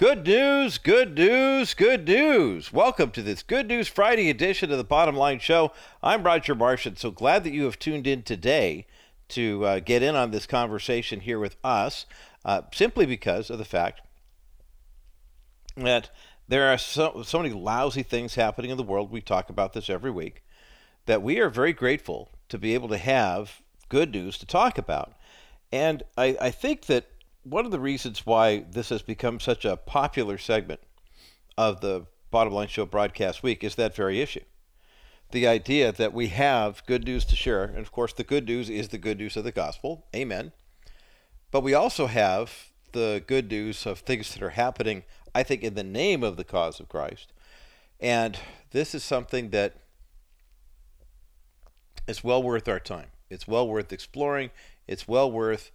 Good news, good news, good news. Welcome to this Good News Friday edition of the Bottom Line Show. I'm Roger Marsh, and So glad that you have tuned in today to uh, get in on this conversation here with us, uh, simply because of the fact that there are so, so many lousy things happening in the world. We talk about this every week. That we are very grateful to be able to have good news to talk about. And I, I think that one of the reasons why this has become such a popular segment of the Bottom Line Show broadcast week is that very issue. The idea that we have good news to share, and of course, the good news is the good news of the gospel. Amen. But we also have the good news of things that are happening, I think, in the name of the cause of Christ. And this is something that is well worth our time. It's well worth exploring. It's well worth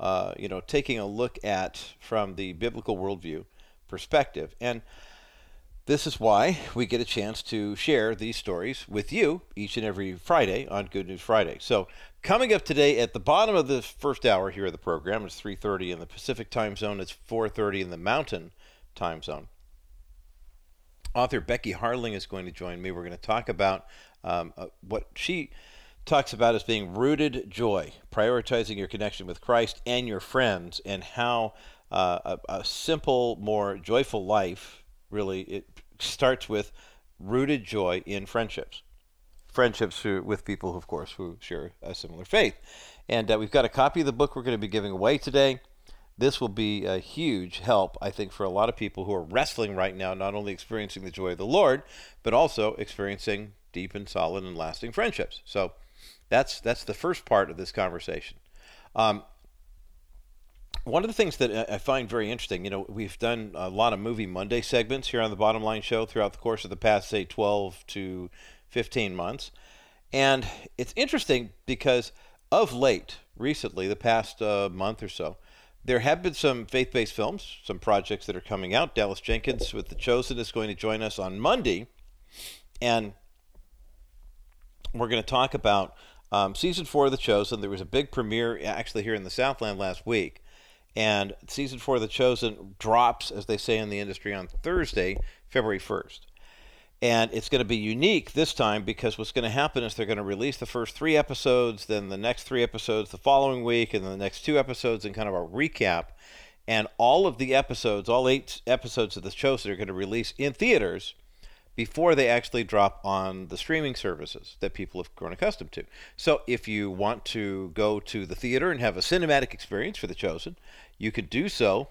uh, you know, taking a look at from the biblical worldview perspective. And this is why we get a chance to share these stories with you each and every Friday on Good News Friday. So, coming up today at the bottom of the first hour here of the program, it's 3:30 in the Pacific time zone, it's 4:30 in the Mountain time zone. Author Becky Harling is going to join me. We're going to talk about um, uh, what she talks about as being rooted joy, prioritizing your connection with Christ and your friends, and how uh, a, a, simple, more joyful life really it starts with rooted joy in friendships, friendships with people, of course, who share a similar faith. And uh, we've got a copy of the book we're going to be giving away today. This will be a huge help, I think, for a lot of people who are wrestling right now, not only experiencing the joy of the Lord, but also experiencing deep and solid and lasting friendships. So that's that's the first part of this conversation. Um, one of the things that I find very interesting, you know, we've done a lot of Movie Monday segments here on the Bottom Line Show throughout the course of the past, say, 12 to 15 months. And it's interesting because of late, recently, the past uh, month or so, there have been some faith based films, some projects that are coming out. Dallas Jenkins with The Chosen is going to join us on Monday. And we're going to talk about um, season four of The Chosen, there was a big premiere actually here in the Southland last week. And season four of The Chosen drops, as they say in the industry, on Thursday, February 1st. And it's going to be unique this time because what's going to happen is they're going to release the first three episodes, then the next three episodes the following week, and then the next two episodes and kind of a recap. And all of the episodes, all eight episodes of The Chosen, are going to release in theaters before they actually drop on the streaming services that people have grown accustomed to. So if you want to go to the theater and have a cinematic experience for The Chosen, you could do so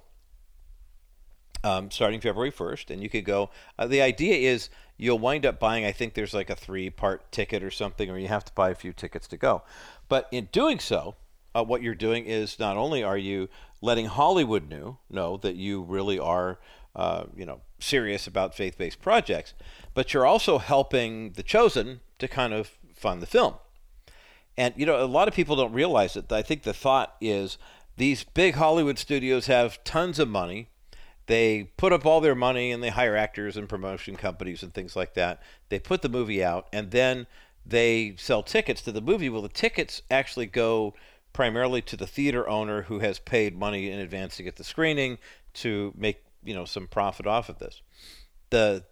um, starting February 1st, and you could go. Uh, the idea is you'll wind up buying, I think there's like a three part ticket or something, or you have to buy a few tickets to go. But in doing so, uh, what you're doing is not only are you letting Hollywood know, know that you really are uh, you know, serious about faith-based projects, but you're also helping the chosen to kind of fund the film. And you know, a lot of people don't realize it. I think the thought is these big Hollywood studios have tons of money. They put up all their money and they hire actors and promotion companies and things like that. They put the movie out and then they sell tickets to the movie. Well, the tickets actually go primarily to the theater owner who has paid money in advance to get the screening to make you know some profit off of this. The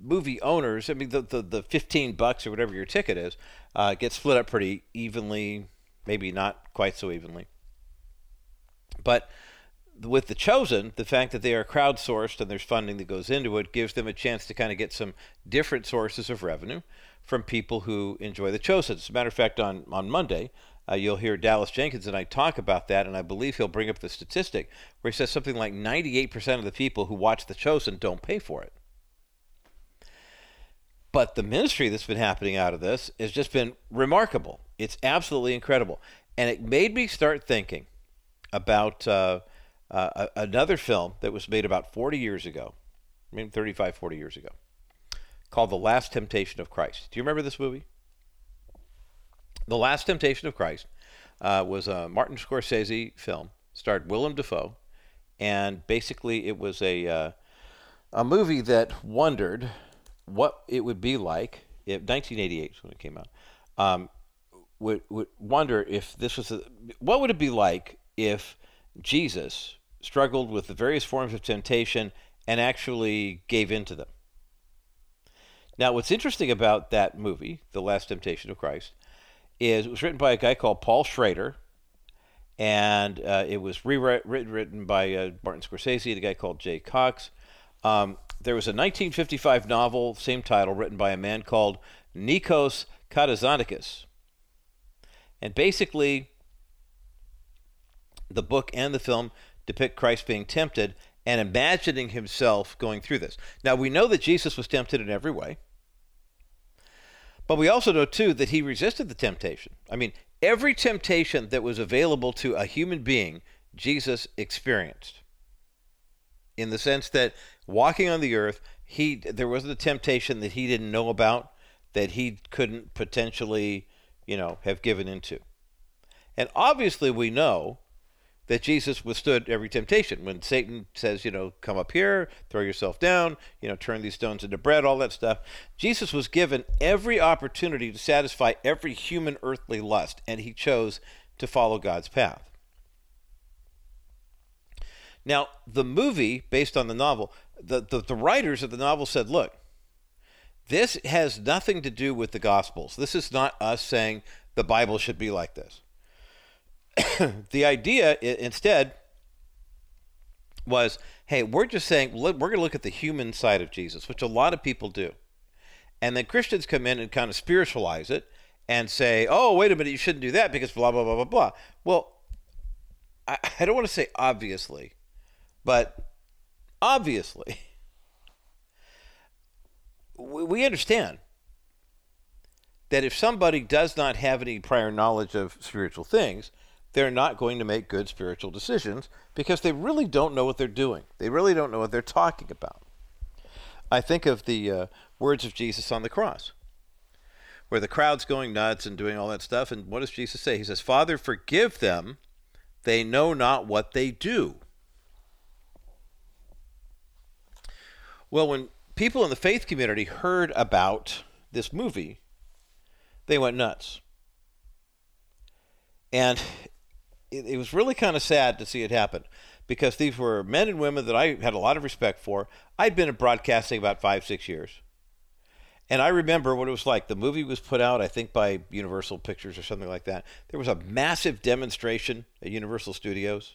movie owners, I mean, the the, the 15 bucks or whatever your ticket is, uh, gets split up pretty evenly, maybe not quite so evenly. But with the chosen, the fact that they are crowdsourced and there's funding that goes into it gives them a chance to kind of get some different sources of revenue from people who enjoy the chosen. As a matter of fact, on on Monday, uh, you'll hear Dallas Jenkins and I talk about that, and I believe he'll bring up the statistic where he says something like 98% of the people who watch The Chosen don't pay for it. But the ministry that's been happening out of this has just been remarkable. It's absolutely incredible. And it made me start thinking about uh, uh, another film that was made about 40 years ago, I mean 35, 40 years ago, called The Last Temptation of Christ. Do you remember this movie? The Last Temptation of Christ uh, was a Martin Scorsese film, starred Willem Dafoe, and basically it was a uh, a movie that wondered what it would be like if 1988 when it came out. Um, would would wonder if this was a, what would it be like if Jesus struggled with the various forms of temptation and actually gave in to them. Now, what's interesting about that movie, The Last Temptation of Christ, is it was written by a guy called Paul Schrader, and uh, it was rewritten written by uh, Martin Scorsese the guy called Jay Cocks. Um, there was a 1955 novel, same title, written by a man called Nikos Kazantzakis. And basically, the book and the film depict Christ being tempted and imagining himself going through this. Now, we know that Jesus was tempted in every way. But we also know, too, that he resisted the temptation. I mean, every temptation that was available to a human being, Jesus experienced. In the sense that walking on the earth, he there wasn't a temptation that he didn't know about that he couldn't potentially, you know, have given into. And obviously we know that Jesus withstood every temptation. When Satan says, you know, come up here, throw yourself down, you know, turn these stones into bread, all that stuff, Jesus was given every opportunity to satisfy every human earthly lust, and he chose to follow God's path. Now, the movie, based on the novel, the, the, the writers of the novel said, look, this has nothing to do with the Gospels. This is not us saying the Bible should be like this. the idea instead was hey, we're just saying we're going to look at the human side of Jesus, which a lot of people do. And then Christians come in and kind of spiritualize it and say, oh, wait a minute, you shouldn't do that because blah, blah, blah, blah, blah. Well, I, I don't want to say obviously, but obviously, we, we understand that if somebody does not have any prior knowledge of spiritual things, they're not going to make good spiritual decisions because they really don't know what they're doing. They really don't know what they're talking about. I think of the uh, words of Jesus on the cross, where the crowd's going nuts and doing all that stuff. And what does Jesus say? He says, Father, forgive them. They know not what they do. Well, when people in the faith community heard about this movie, they went nuts. And it, it was really kind of sad to see it happen because these were men and women that I had a lot of respect for. I'd been in broadcasting about five, six years. And I remember what it was like. The movie was put out, I think, by Universal Pictures or something like that. There was a massive demonstration at Universal Studios.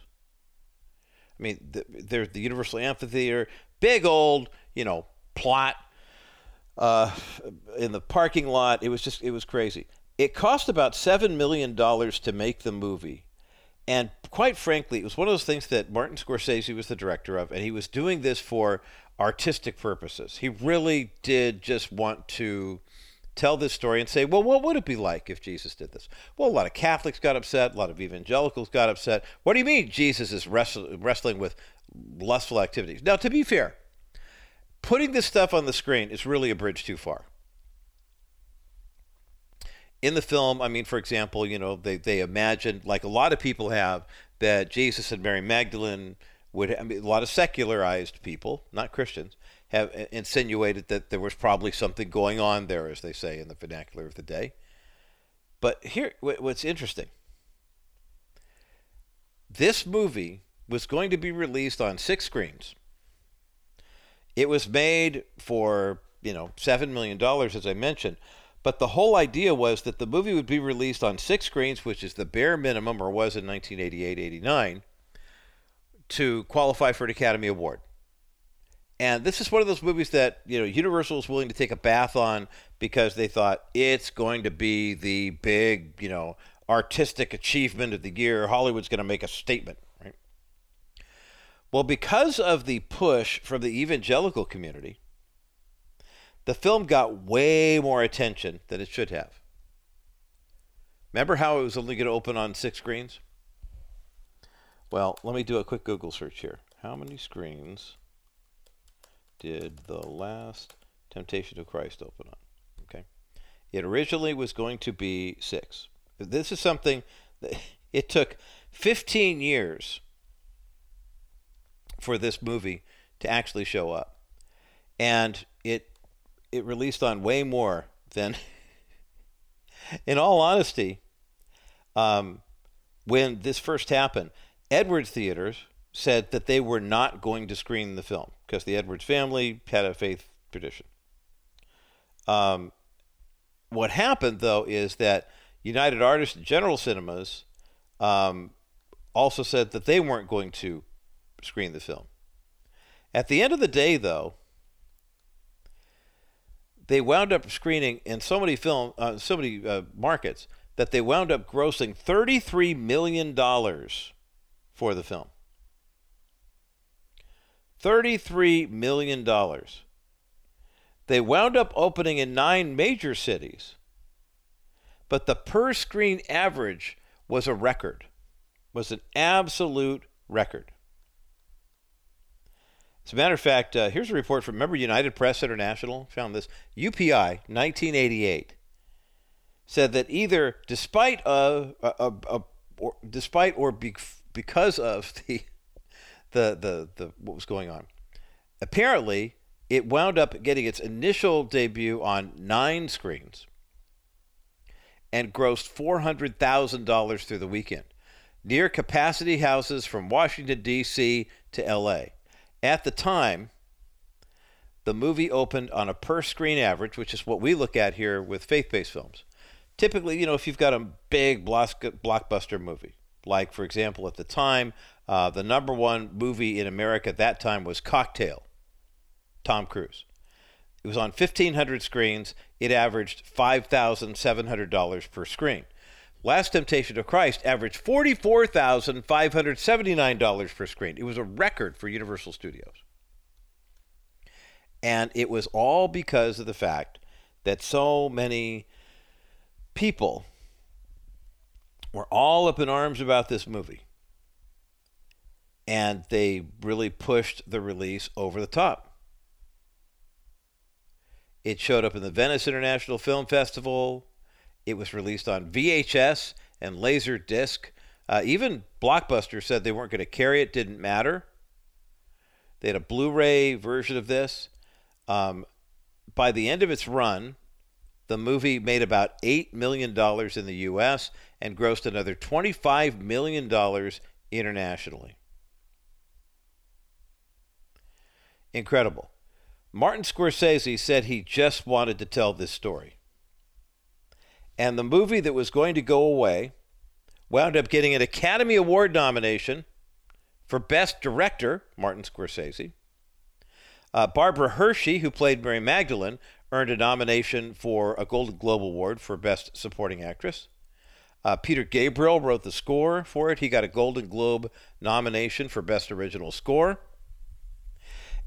I mean, the, there's the Universal Amphitheater, big old, you know, plot uh, in the parking lot. It was just, it was crazy. It cost about $7 million to make the movie. And quite frankly, it was one of those things that Martin Scorsese was the director of, and he was doing this for artistic purposes. He really did just want to tell this story and say, well, what would it be like if Jesus did this? Well, a lot of Catholics got upset, a lot of evangelicals got upset. What do you mean Jesus is wrestling with lustful activities? Now, to be fair, putting this stuff on the screen is really a bridge too far in the film, I mean, for example, you know, they, they imagined, like a lot of people have, that Jesus and Mary Magdalene would, I mean, a lot of secularized people, not Christians, have insinuated that there was probably something going on there, as they say in the vernacular of the day. But here, what's interesting this movie was going to be released on six screens. It was made for, you know, $7 million, as I mentioned. But the whole idea was that the movie would be released on six screens, which is the bare minimum, or was in 1988 89, to qualify for an Academy Award. And this is one of those movies that you know Universal was willing to take a bath on because they thought it's going to be the big, you know, artistic achievement of the year. Hollywood's going to make a statement, right? Well, because of the push from the evangelical community, the film got way more attention than it should have. Remember how it was only going to open on six screens? Well, let me do a quick Google search here. How many screens did The Last Temptation of Christ open on? Okay. It originally was going to be six. This is something that it took 15 years for this movie to actually show up. And it released on way more than. in all honesty, um, when this first happened, Edwards Theaters, said that they were not going to screen the film because the Edwards family had a faith tradition. Um, what happened, though, is that United Artists and General Cinemas um, also said that they weren't going to screen the film. At the end of the day, though, they wound up screening in so many film, uh, so many uh, markets that they wound up grossing thirty-three million dollars for the film. $33 million. They wound up opening in nine major cities, but the per screen average was a record, was an absolute record. As a matter of fact, uh, here's a report from, remember United Press International? Found this. UPI, 1988, said that either despite, of, uh, uh, uh, or, despite or be, because of the the, the, the what was going on. Apparently, it wound up getting its initial debut on nine screens and grossed $400,000 through the weekend, near capacity houses from Washington, D.C. to L.A. At the time, the movie opened on a per screen average, which is what we look at here with faith based films. Typically, you know, if you've got a big blockbuster movie, like, for example, at the time, uh, the number one movie in America at that time was Cocktail, Tom Cruise. It was on 1,500 screens. It averaged $5,700 per screen. Last Temptation of Christ averaged $44,579 per screen. It was a record for Universal Studios. And it was all because of the fact that so many people were all up in arms about this movie and they really pushed the release over the top. It showed up in the Venice International Film Festival. It was released on VHS and laser disc. Uh, even Blockbuster said they weren't going to carry it, didn't matter. They had a Blu ray version of this. Um, by the end of its run, the movie made about $8 million in the U.S. and grossed another $25 million internationally. Incredible. Martin Scorsese said he just wanted to tell this story. And the movie that was going to go away wound up getting an Academy Award nomination for Best Director, Martin Scorsese. Uh, Barbara Hershey, who played Mary Magdalene, earned a nomination for a Golden Globe Award for Best Supporting Actress. Uh, Peter Gabriel wrote the score for it. He got a Golden Globe nomination for Best Original Score.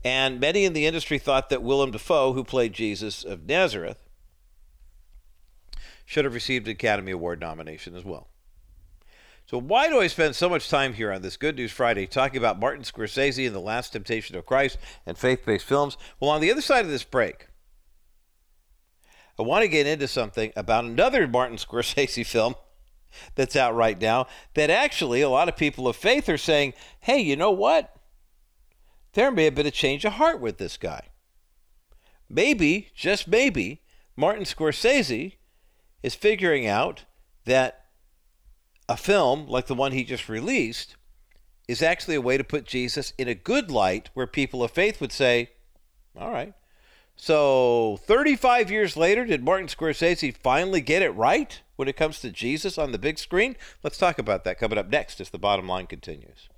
And many in the industry thought that Willem Dafoe, who played Jesus of Nazareth, should have received an Academy Award nomination as well. So, why do I spend so much time here on this Good News Friday talking about Martin Scorsese and The Last Temptation of Christ and faith based films? Well, on the other side of this break, I want to get into something about another Martin Scorsese film that's out right now that actually a lot of people of faith are saying, hey, you know what? there may have been a change of heart with this guy. Maybe, just maybe, Martin Scorsese is figuring out that a film like the one he just released is actually a way to put Jesus in a good light where people of faith would say, all right. So 35 years later, did Martin Scorsese finally get it right when it comes to Jesus on the big screen? Let's talk about that coming up next as the bottom line continues.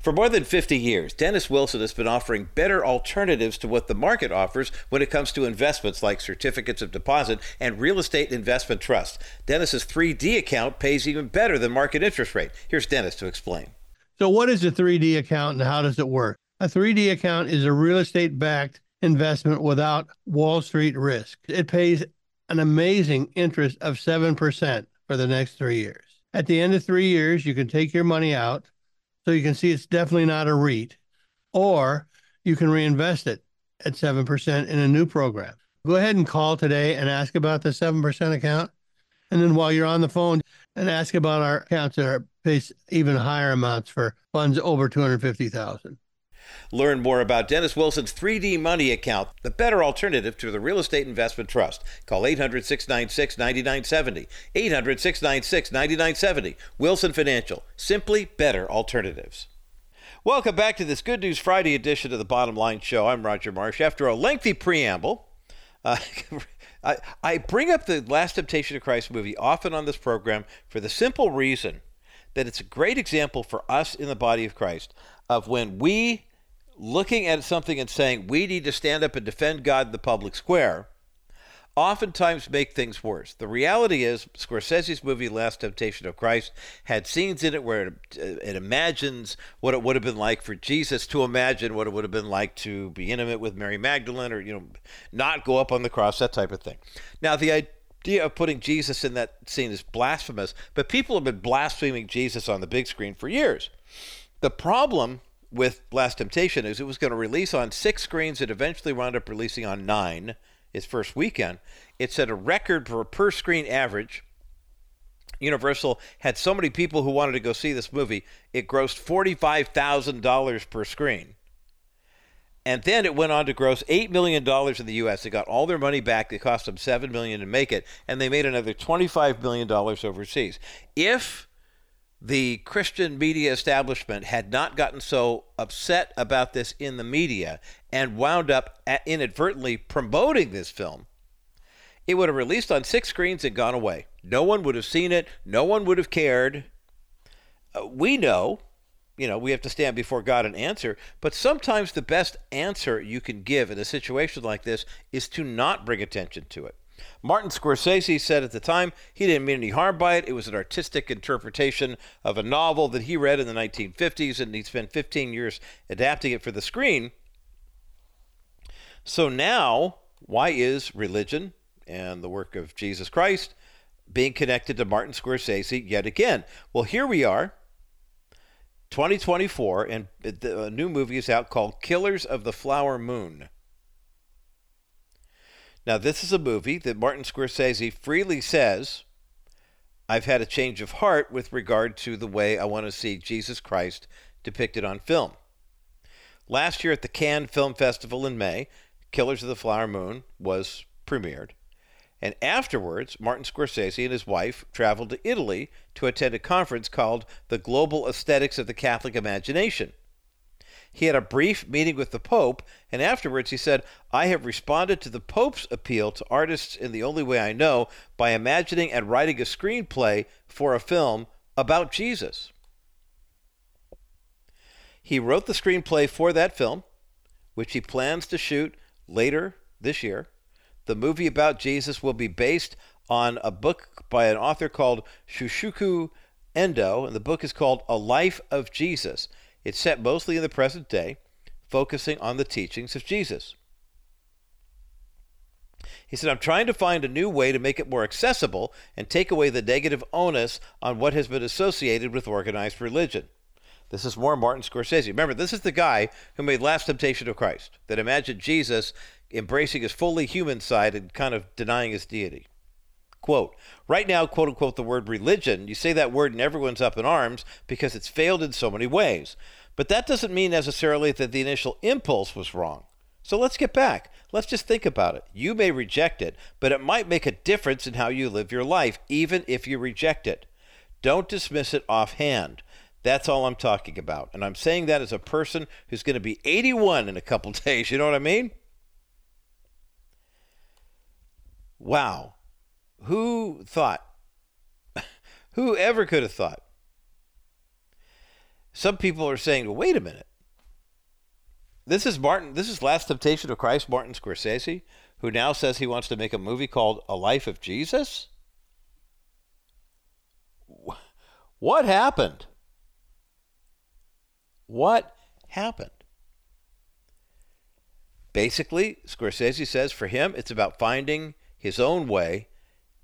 For more than 50 years, Dennis Wilson has been offering better alternatives to what the market offers when it comes to investments like certificates of deposit and real estate investment trust. Dennis's 3D account pays even better than market interest rate. Here's Dennis to explain. So, what is a 3D account and how does it work? A 3D account is a real estate backed investment without Wall Street risk. It pays an amazing interest of 7% for the next three years. At the end of three years, you can take your money out so you can see it's definitely not a REIT. Or you can reinvest it at 7% in a new program. Go ahead and call today and ask about the 7% account. And then while you're on the phone, and ask about our accounts that are pays even higher amounts for funds over 250,000. Learn more about Dennis Wilson's 3D Money account, the better alternative to the real estate investment trust. Call 800 696 9970. 800 696 9970. Wilson Financial. Simply better alternatives. Welcome back to this Good News Friday edition of the Bottom Line Show. I'm Roger Marsh. After a lengthy preamble, uh, I, I bring up the Last Temptation of Christ movie often on this program for the simple reason that it's a great example for us in the body of Christ of when we, looking at something and saying we need to stand up and defend God in the public square, oftentimes make things worse. The reality is, Scorsese's movie Last Temptation of Christ had scenes in it where it, uh, it, imagines what it would have been like for Jesus to imagine what it would have been like to be intimate with Mary Magdalene or, you know, not go up on the cross, that type of thing. Now, the idea of putting Jesus in that scene is blasphemous, but people have been blaspheming Jesus on the big screen for years. The problem with Last Temptation is it was going to release on six screens. It eventually wound up releasing on nine its first weekend. It set a record for a per screen average. Universal had so many people who wanted to go see this movie, it grossed $45,000 per screen. And then it went on to gross $8 million in the U.S. They got all their money back. It cost them 7 million to make it, and they made another $25 million overseas. If the Christian media establishment had not gotten so upset about this in the media and wound up inadvertently promoting this film, it would have released on six screens and gone away. No one would have seen it. No one would have cared. Uh, we know, you know, we have to stand before God and answer, but sometimes the best answer you can give in a situation like this is to not bring attention to it. Martin Scorsese said at the time he didn't mean any harm by it. It was an artistic interpretation of a novel that he read in the 1950s, and he spent 15 years adapting it for the screen. So now, why is religion and the work of Jesus Christ being connected to Martin Scorsese yet again? Well, here we are. 2024, and a new movie is out called Killers of the Flower Moon. Now, this is a movie that Martin Scorsese freely says, I've had a change of heart with regard to the way I want to see Jesus Christ depicted on film. Last year at the Cannes Film Festival in May, Killers of the Flower Moon was premiered. And afterwards, Martin Scorsese and his wife traveled to Italy to attend a conference called The Global Aesthetics of the Catholic Imagination. He had a brief meeting with the Pope, and afterwards he said, I have responded to the Pope's appeal to artists in the only way I know by imagining and writing a screenplay for a film about Jesus. He wrote the screenplay for that film, which he plans to shoot later this year. The movie about Jesus will be based on a book by an author called Shusaku Endo, and the book is called A Life of Jesus. It's set mostly in the present day, focusing on the teachings of Jesus. He said, I'm trying to find a new way to make it more accessible and take away the negative onus on what has been associated with organized religion. This is more Martin Scorsese. Remember, this is the guy who made Last Temptation of Christ, that imagined Jesus embracing his fully human side and kind of denying his deity. Quote, right now, quote unquote, the word religion, you say that word and everyone's up in arms because it's failed in so many ways. But that doesn't mean necessarily that the initial impulse was wrong. So let's get back. Let's just think about it. You may reject it, but it might make a difference in how you live your life, even if you reject it. Don't dismiss it offhand. That's all I'm talking about. And I'm saying that as a person who's going to be 81 in a couple days. You know what I mean? Wow. Who thought? Who ever could have thought? Some people are saying, well, wait a minute. This is Martin, this is Last Temptation of Christ, Martin Scorsese, who now says he wants to make a movie called A Life of Jesus? What happened? What happened? Basically, Scorsese says for him, it's about finding his own way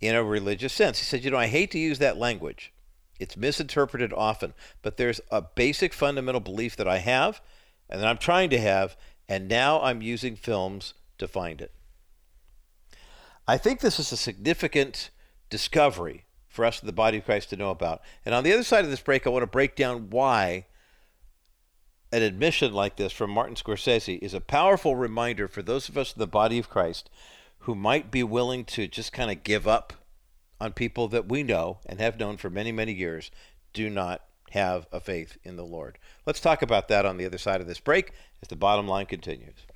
in a religious sense. He said, You know, I hate to use that language. It's misinterpreted often, but there's a basic fundamental belief that I have and that I'm trying to have, and now I'm using films to find it. I think this is a significant discovery for us in the body of Christ to know about. And on the other side of this break, I want to break down why an admission like this from Martin Scorsese is a powerful reminder for those of us in the body of Christ who might be willing to just kind of give up on people that we know and have known for many, many years do not have a faith in the Lord. Let's talk about that on the other side of this break as the bottom line continues.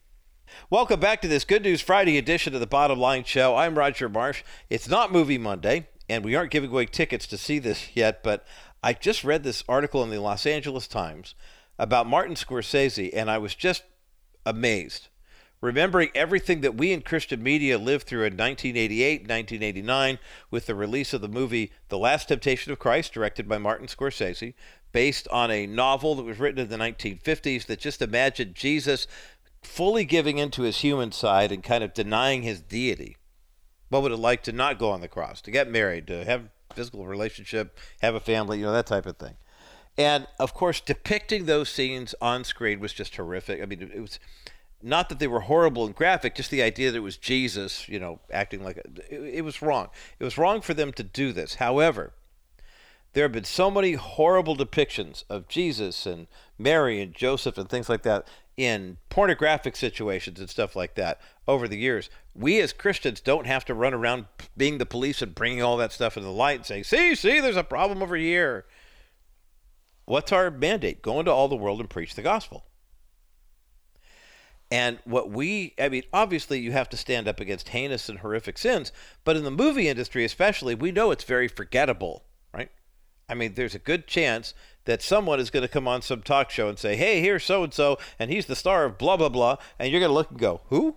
Welcome back to this Good News Friday edition of the Bottom Line Show. I'm Roger Marsh. It's not Movie Monday, and we aren't giving away tickets to see this yet, but I just read this article in the Los Angeles Times about Martin Scorsese, and I was just amazed. Remembering everything that we in Christian media lived through in 1988, 1989, with the release of the movie The Last Temptation of Christ, directed by Martin Scorsese, based on a novel that was written in the 1950s that just imagined Jesus fully giving into his human side and kind of denying his deity. What would it like to not go on the cross, to get married, to have physical relationship, have a family, you know, that type of thing. And of course, depicting those scenes on screen was just horrific. I mean, it was not that they were horrible and graphic, just the idea that it was Jesus, you know, acting like a, it, it was wrong. It was wrong for them to do this. However, there have been so many horrible depictions of Jesus and Mary and Joseph and things like that in pornographic situations and stuff like that over the years. We as Christians don't have to run around being the police and bringing all that stuff into the light and saying, see, see, there's a problem over here. What's our mandate? Go into all the world and preach the gospel. And what we, I mean, obviously you have to stand up against heinous and horrific sins, but in the movie industry especially, we know it's very forgettable, right? I mean, there's a good chance that someone is going to come on some talk show and say, hey, here's so and so, and he's the star of blah, blah, blah. And you're going to look and go, who?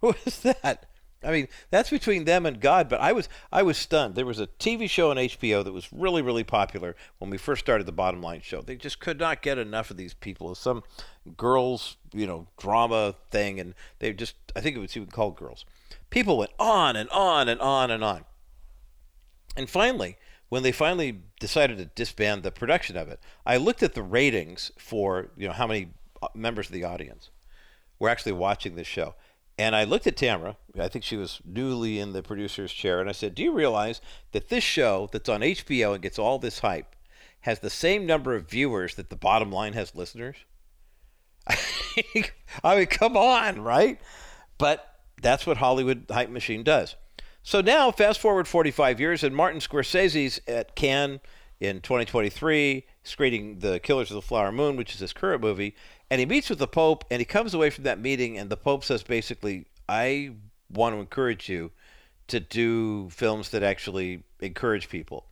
Who is that? I mean, that's between them and God. But I was I was stunned. There was a TV show on HBO that was really really popular when we first started the Bottom Line show. They just could not get enough of these people. Some girls, you know, drama thing, and they just I think it was even called Girls. People went on and on and on and on. And finally, when they finally decided to disband the production of it, I looked at the ratings for you know how many uh, members of the audience were actually watching this show. And I looked at Tamara, I think she was newly in the producer's chair, and I said, Do you realize that this show that's on HBO and gets all this hype has the same number of viewers that the bottom line has listeners? I mean, come on, right? But that's what Hollywood Hype Machine does. So now, fast forward 45 years, and Martin Scorsese's at Cannes in 2023, screening The Killers of the Flower Moon, which is his current movie, and he meets with the Pope, and he comes away from that meeting, and the Pope says basically, I want to encourage you to do films that actually encourage people.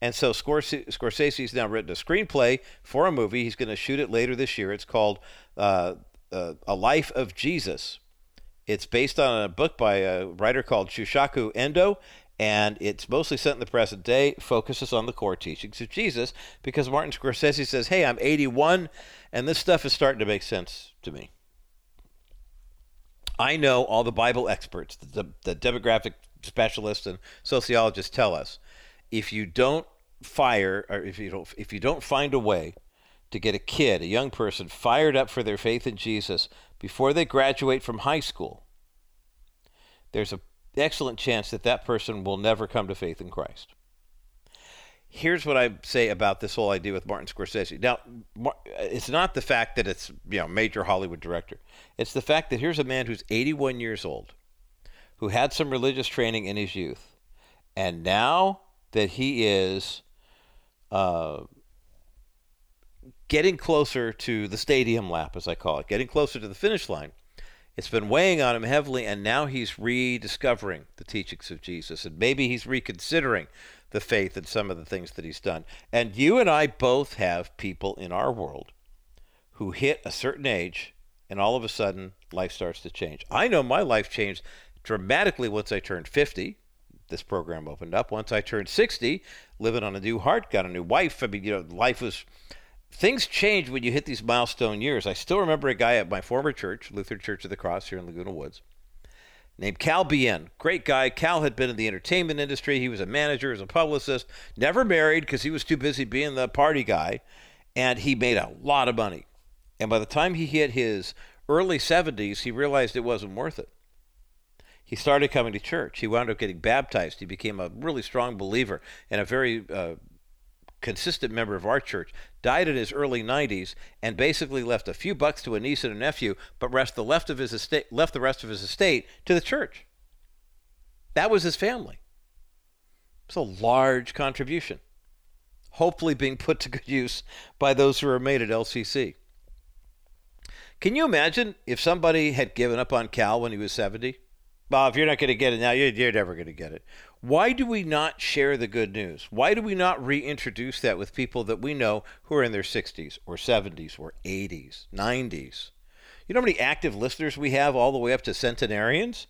And so Scorsese, Scorsese's now written a screenplay for a movie. He's going to shoot it later this year. It's called uh, uh, A Life of Jesus it's based on a book by a writer called Shusaku Endo, and it's mostly set in the present day, focuses on the core teachings of Jesus, because Martin Scorsese says, hey, I'm 81, and this stuff is starting to make sense to me. I know all the Bible experts, the, the demographic specialists and sociologists tell us, if you don't fire, or if you don't, if you don't find a way to get a kid, a young person, fired up for their faith in Jesus before they graduate from high school, there's an excellent chance that that person will never come to faith in Christ. Here's what I say about this whole idea with Martin Scorsese. Now, it's not the fact that it's you know major Hollywood director. It's the fact that here's a man who's 81 years old, who had some religious training in his youth, and now that he is uh, getting closer to the stadium lap, as I call it, getting closer to the finish line, it's been weighing on him heavily, and now he's rediscovering the teachings of Jesus, and maybe he's reconsidering the faith and some of the things that he's done. And you and I both have people in our world who hit a certain age, and all of a sudden life starts to change. I know my life changed dramatically once I turned 50. This program opened up. Once I turned 60, living on a new heart, got a new wife. I mean, you know, life was things change when you hit these milestone years. I still remember a guy at my former church, Lutheran Church of the Cross here in Laguna Woods, named Cal Bien. Great guy. Cal had been in the entertainment industry. He was a manager, as a publicist, never married because he was too busy being the party guy, and he made a lot of money. And by the time he hit his early 70s, he realized it wasn't worth it. He started coming to church. He wound up getting baptized. He became a really strong believer and a very uh, consistent member of our church, died in his early 90s and basically left a few bucks to a niece and a nephew, but rest the left of his estate left the rest of his estate to the church. That was his family. It's a large contribution. hopefully being put to good use by those who are made at LCC. Can you imagine if somebody had given up on Cal when he was 70? Well, if you're not going to get it now, you're, you're never going to get it. Why do we not share the good news? Why do we not reintroduce that with people that we know who are in their 60s or 70s or 80s, 90s? You know how many active listeners we have all the way up to centenarians?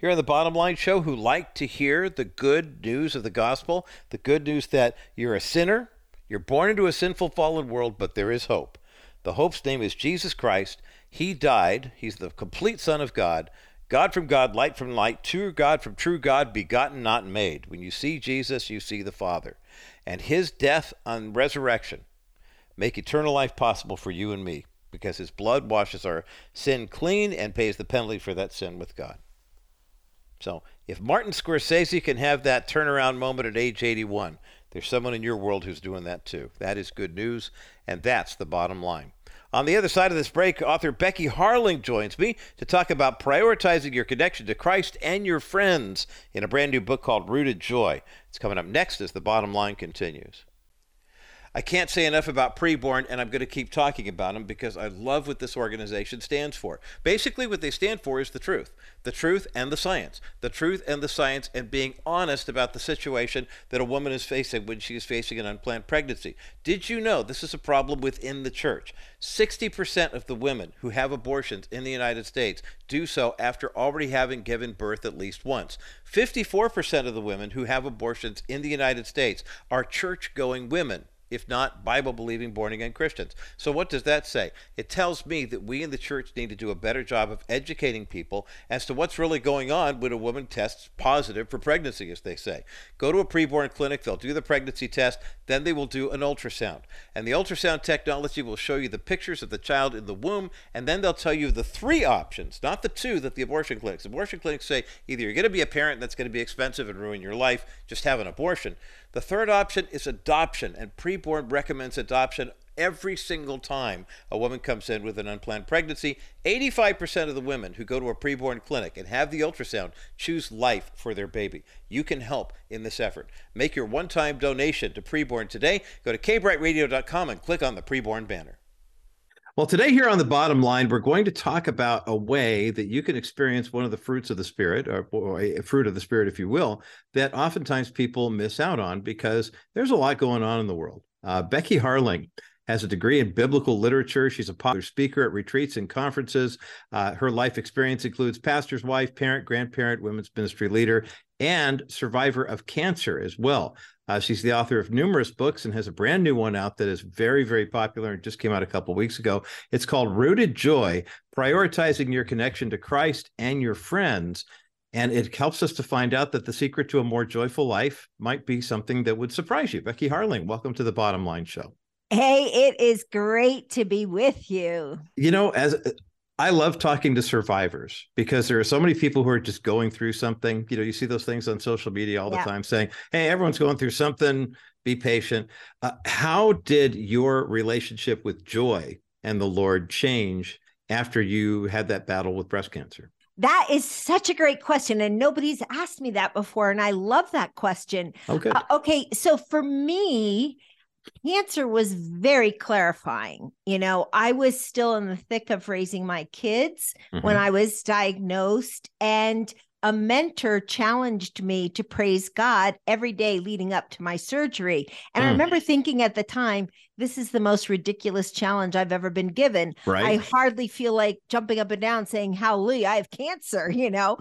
here on the Bottom Line Show who like to hear the good news of the gospel, the good news that you're a sinner, you're born into a sinful, fallen world, but there is hope. The hope's name is Jesus Christ. He died, He's the complete Son of God. God from God, light from light, true God from true God, begotten, not made. When you see Jesus, you see the Father. And his death and resurrection make eternal life possible for you and me because his blood washes our sin clean and pays the penalty for that sin with God. So if Martin Scorsese can have that turnaround moment at age 81, there's someone in your world who's doing that too. That is good news, and that's the bottom line. On the other side of this break, author Becky Harling joins me to talk about prioritizing your connection to Christ and your friends in a brand new book called Rooted Joy. It's coming up next as the bottom line continues. I can't say enough about preborn, and I'm going to keep talking about them because I love what this organization stands for. Basically, what they stand for is the truth the truth and the science. The truth and the science, and being honest about the situation that a woman is facing when she is facing an unplanned pregnancy. Did you know this is a problem within the church? 60% of the women who have abortions in the United States do so after already having given birth at least once. 54% of the women who have abortions in the United States are church going women if not Bible believing born again Christians. So, what does that say? It tells me that we in the church need to do a better job of educating people as to what's really going on when a woman tests positive for pregnancy, as they say. Go to a preborn clinic, they'll do the pregnancy test, then they will do an ultrasound. And the ultrasound technology will show you the pictures of the child in the womb, and then they'll tell you the three options, not the two that the abortion clinics. Abortion clinics say either you're going to be a parent that's going to be expensive and ruin your life, just have an abortion the third option is adoption, and Preborn recommends adoption every single time a woman comes in with an unplanned pregnancy. 85% of the women who go to a preborn clinic and have the ultrasound choose life for their baby. You can help in this effort. Make your one time donation to Preborn today. Go to kbrightradio.com and click on the Preborn banner. Well, today here on the bottom line, we're going to talk about a way that you can experience one of the fruits of the Spirit, or, a fruit of the Spirit, if you will, that oftentimes people miss out on because there's a lot going on in the world. Uh, Becky Harling has a degree in biblical literature. She's a popular speaker at retreats and conferences. Uh, her life experience includes pastor's wife, parent, grandparent, women's ministry leader, and survivor of cancer as well. Uh, she's the author of numerous books and has a brand new one out that is very, very popular and just came out a couple weeks ago. It's called Rooted Joy Prioritizing Your Connection to Christ and Your Friends. And it helps us to find out that the secret to a more joyful life might be something that would surprise you. Becky Harling, welcome to the Bottom Line Show. Hey, it is great to be with you. You know, as I love talking to survivors because there are so many people who are just going through something. You know, you see those things on social media all the time saying, "Hey, everyone's going through something. Be patient." Uh, how did your relationship with joy and the Lord change after you had that battle with breast cancer? That is such a great question. And nobody's asked me that before. And I love that question. Okay. Uh, okay. So for me, cancer was very clarifying. You know, I was still in the thick of raising my kids mm-hmm. when I was diagnosed, and a mentor challenged me to praise God every day leading up to my surgery. And mm. I remember thinking at the time, this is the most ridiculous challenge I've ever been given. Right. I hardly feel like jumping up and down saying, Hallelujah, I have cancer, you know.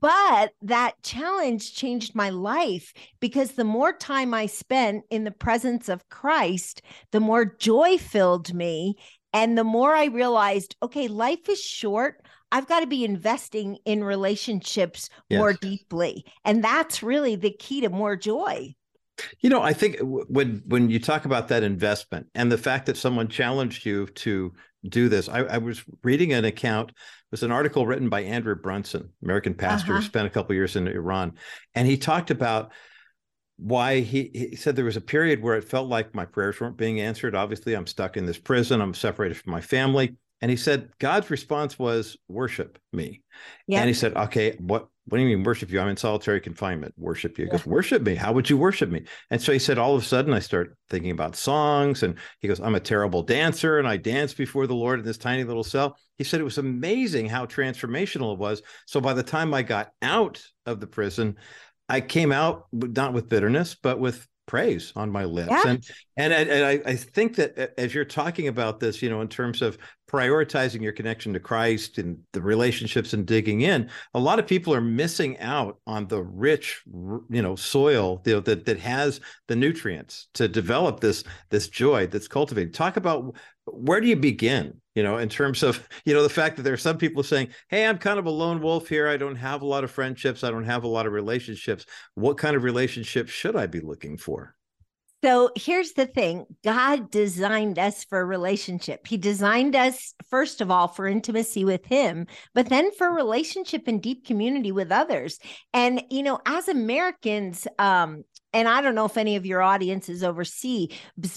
but that challenge changed my life because the more time I spent in the presence of Christ, the more joy filled me. And the more I realized, okay, life is short. I've got to be investing in relationships yes. more deeply. And that's really the key to more joy. You know, I think when when you talk about that investment and the fact that someone challenged you to do this, I, I was reading an account. It was an article written by Andrew Brunson, American pastor, uh-huh. spent a couple years in Iran, and he talked about why he, he said there was a period where it felt like my prayers weren't being answered. Obviously, I'm stuck in this prison. I'm separated from my family And he said, God's response was, worship me. Yeah. And he said, okay, what, what do you mean worship you? I'm in solitary confinement. Worship you. He goes, worship me. How would you worship me? And so he said, all of a sudden I start thinking about songs. And he goes, I'm a terrible dancer and I dance before the Lord in this tiny little cell. He said it was amazing how transformational it was. So by the time I got out of the prison, I came out not with bitterness, but with praise on my lips. Yeah. And and I, and I, I think that as you're talking about this, you know, in terms of prioritizing your connection to Christ and the relationships and digging in, a lot of people are missing out on the rich, you know, soil you know, that that has the nutrients to develop this this joy that's cultivated. Talk about where do you begin? You know, in terms of you know the fact that there are some people saying, "Hey, I'm kind of a lone wolf here. I don't have a lot of friendships. I don't have a lot of relationships. What kind of relationship should I be looking for?" So here's the thing God designed us for a relationship. He designed us, first of all, for intimacy with Him, but then for relationship and deep community with others. And, you know, as Americans, um, and I don't know if any of your audience is overseas,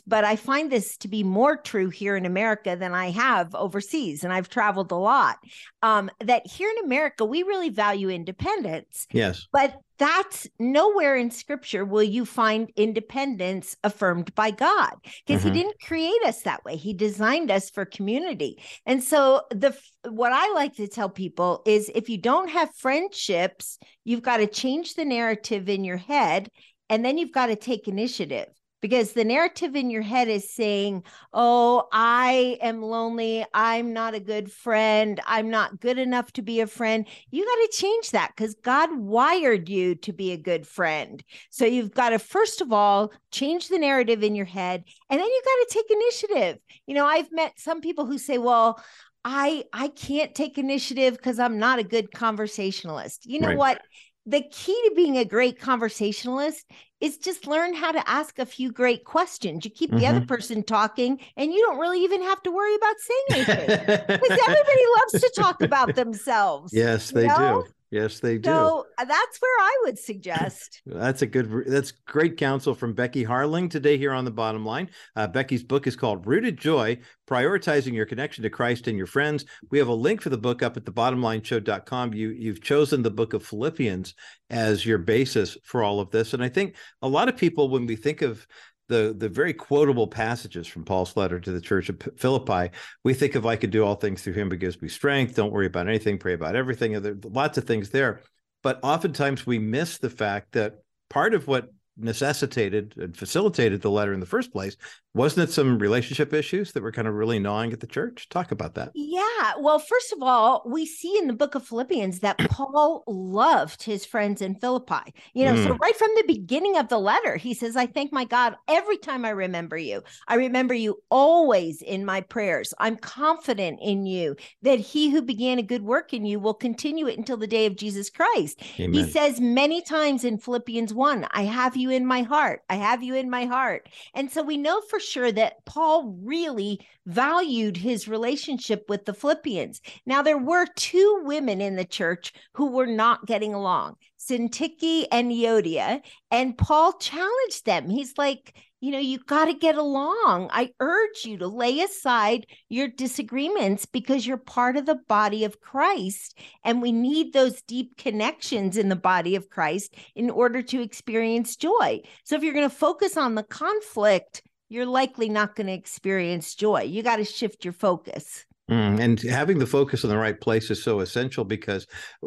but I find this to be more true here in America than I have overseas. And I've traveled a lot. Um, that here in America, we really value independence. Yes. But that's nowhere in scripture will you find independence affirmed by God because Mhm. he didn't create us that way. He designed us for community. And so the what I like to tell people is if you don't have friendships, you've got to change the narrative in your head and then you've got to take initiative because the narrative in your head is saying, Oh, I am lonely. I'm not a good friend. I'm not good enough to be a friend. You got to change that because God wired you to be a good friend. So you've got to, first of all, change the narrative in your head. And then you got to take initiative. You know, I've met some people who say, Well, I I can't take initiative because I'm not a good conversationalist. You know Right. what? The key to being a great conversationalist is just learn how to ask a few great questions. You keep the other mm-hmm. person talking and you don't really even have to worry about saying anything. Because everybody loves to talk about themselves. yes, they know? do. Yes, they do. So uh, that's where I would suggest. That's a good. That's great counsel from Becky Harling today here on the bottom line. Uh, Becky's book is called "Rooted Joy: Prioritizing Your Connection to Christ and Your Friends." We have a link for the book up at the thebottomlineshow.com. You you've chosen the book of Philippians as your basis for all of this, and I think a lot of people, when we think of the the very quotable passages from Paul's letter to the church of Philippi, we think of I could do all things through him who gives me strength. Don't worry about anything, pray about everything. There lots of things there. But oftentimes we miss the fact that part of what necessitated and facilitated the letter in the first place wasn't it some relationship issues that were kind of really gnawing at the church? Talk about that. Yeah. Well, first of all, we see in the book of Philippians that Paul loved his friends in Philippi. You know, so Mm. right from the beginning of the letter, he says, I thank my God every time I remember you. I remember you always in my prayers. I'm confident in you that he who began a good work in you will continue it until the day of Jesus Christ. Amen. He says many times in Philippians 1, I have you in my heart. I have you in my heart. And so we know for sure that Paul really valued his relationship with the Philippians. Now, there were two women in the church who were not getting along Syntyche and Euodia, and Paul challenged them. He's like, you know, you got to get along. I urge you to lay aside your disagreements because you're part of the body of Christ. And we need those deep connections in the body of Christ in order to experience joy. So if you're going to focus on the conflict, you're likely not going to experience joy. You got to shift your focus. Mm, and having the focus in the right place is so essential because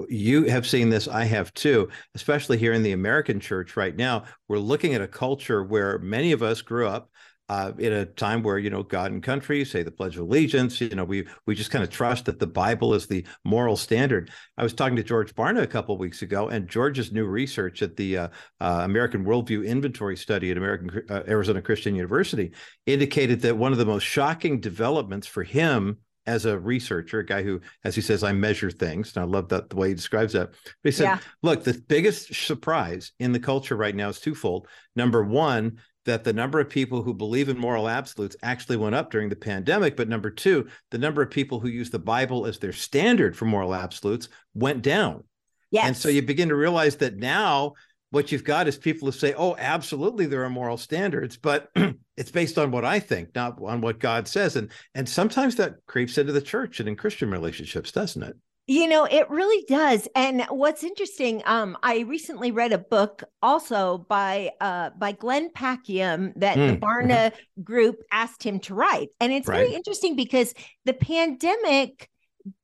you have seen this, I have too, especially here in the American church right now. We're looking at a culture where many of us grew up uh, in a time where you know God and country say the Pledge of Allegiance. You know, we we just kind of trust that the Bible is the moral standard. I was talking to George Barna a couple of weeks ago, and George's new research at the uh, uh, American Worldview Inventory Study at American uh, Arizona Christian University indicated that one of the most shocking developments for him as a researcher, a guy who, as he says, I measure things. And I love that the way he describes that. But he said, Yeah. look, the biggest surprise in the culture right now is twofold. Number one, that the number of people who believe in moral absolutes actually went up during the pandemic. But number two, the number of people who use the Bible as their standard for moral absolutes went down. Yes. And so you begin to realize that now what you've got is people who say, "Oh, absolutely, there are moral standards, but it's based on what I think, not on what God says." And and sometimes that creeps into the church and in Christian relationships, doesn't it? You know, it really does. And what's interesting, um, I recently read a book also by uh by Glenn Packiam that mm. the Barna mm-hmm. group asked him to write. And it's right. very interesting because the pandemic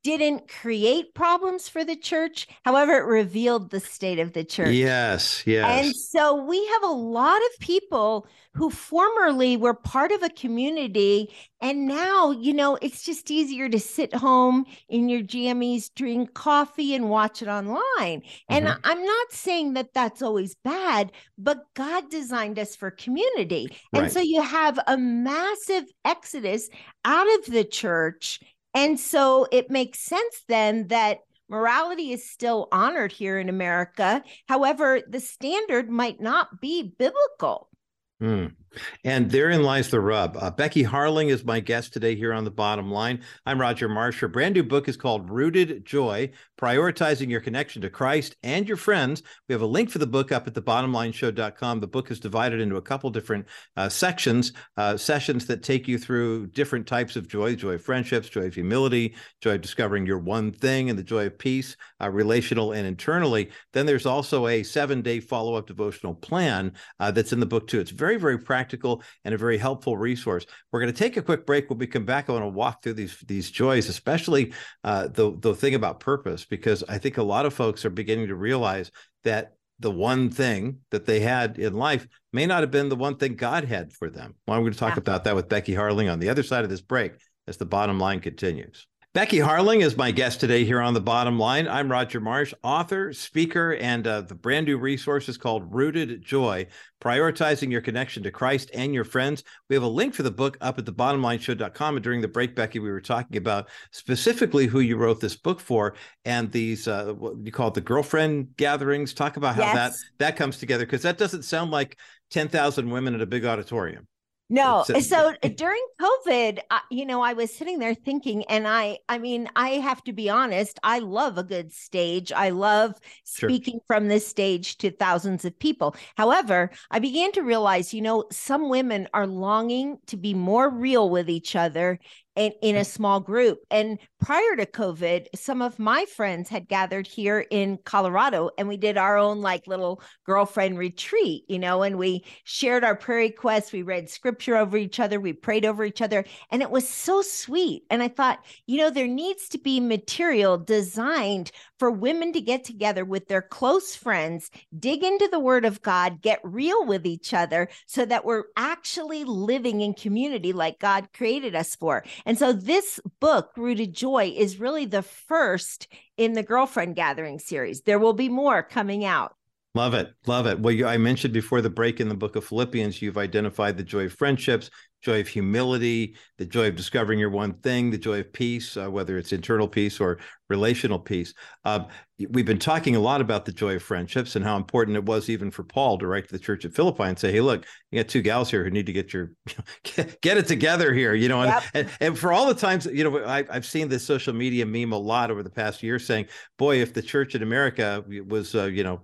didn't create problems for the church. However, it revealed the state of the church. Yes, yes. And so we have a lot of people who formerly were part of a community. And now, you know, it's just easier to sit home in your jammies, drink coffee, and watch it online. And mm-hmm. I'm not saying that that's always bad, but God designed us for community. And right. so you have a massive exodus out of the church and so it makes sense then that morality is still honored here in America. However, the standard might not be biblical. Mm. And therein lies the rub. Uh, Becky Harling is my guest today here on the bottom line. I'm Roger Marsh. Her brand new book is called Rooted Joy Prioritizing Your Connection to Christ and Your Friends. We have a link for the book up at the bottomlineshow.com. The book is divided into a couple different uh, sections, uh, sessions that take you through different types of joy joy of friendships, joy of humility, joy of discovering your one thing, and the joy of peace, uh, relational and internally. Then there's also a seven day follow up devotional plan uh, that's in the book, too. It's very, very practical practical and a very helpful resource. We're going to take a quick break. When we come back, I want to walk through these these joys, especially uh, the the thing about purpose, because I think a lot of folks are beginning to realize that the one thing that they had in life may not have been the one thing God had for them. Well, I'm going to talk yeah. about that with Becky Harling on the other side of this break as the bottom line continues. Becky Harling is my guest today here on the bottom line. I'm Roger Marsh, author, speaker, and uh, the brand new resource is called Rooted Joy Prioritizing Your Connection to Christ and Your Friends. We have a link for the book up at the bottomlineshow.com. And during the break, Becky, we were talking about specifically who you wrote this book for and these, uh, what you call it, the girlfriend gatherings. Talk about how yes. that, that comes together because that doesn't sound like 10,000 women in a big auditorium. No. Eh, so eh, during COVID, you know, I was sitting there thinking, and I, I mean, I have to be honest, I love a good stage. I love sure. speaking from this stage to thousands of people. However, I began to realize, you know, some women are longing to be more real with each other in, in a mm. small group. And prior to COVID, some of my friends had gathered here in Colorado and we did our own like little girlfriend retreat, you know, and we shared our prayer requests. We read scripture over each other. We prayed over each other. And it was so sweet. And I thought, you know, there needs to be material designed for women to get together with their close friends, dig into the word of God, get real with each other so that we're actually living in community like God created us for. And so this book, Rooted Joy, is really the first in the girlfriend gathering series. There will be more coming out. Love it. Love it. Well, you, I mentioned before the break in the book of Philippians, you've identified the joy of friendships, joy of humility, the joy of discovering your one thing, the joy of peace, uh, whether it's internal peace or relational peace. Uh, we've been talking a lot about the joy of friendships and how important it was even for Paul to write to the church at Philippi and say, "Hey, look, you got two gals here who need to get your get, it together here." You know, and, yep. and, and for all the times, you know, I, I've seen this social media meme a lot over the past year, saying, "Boy, if the church in America was, uh, you know."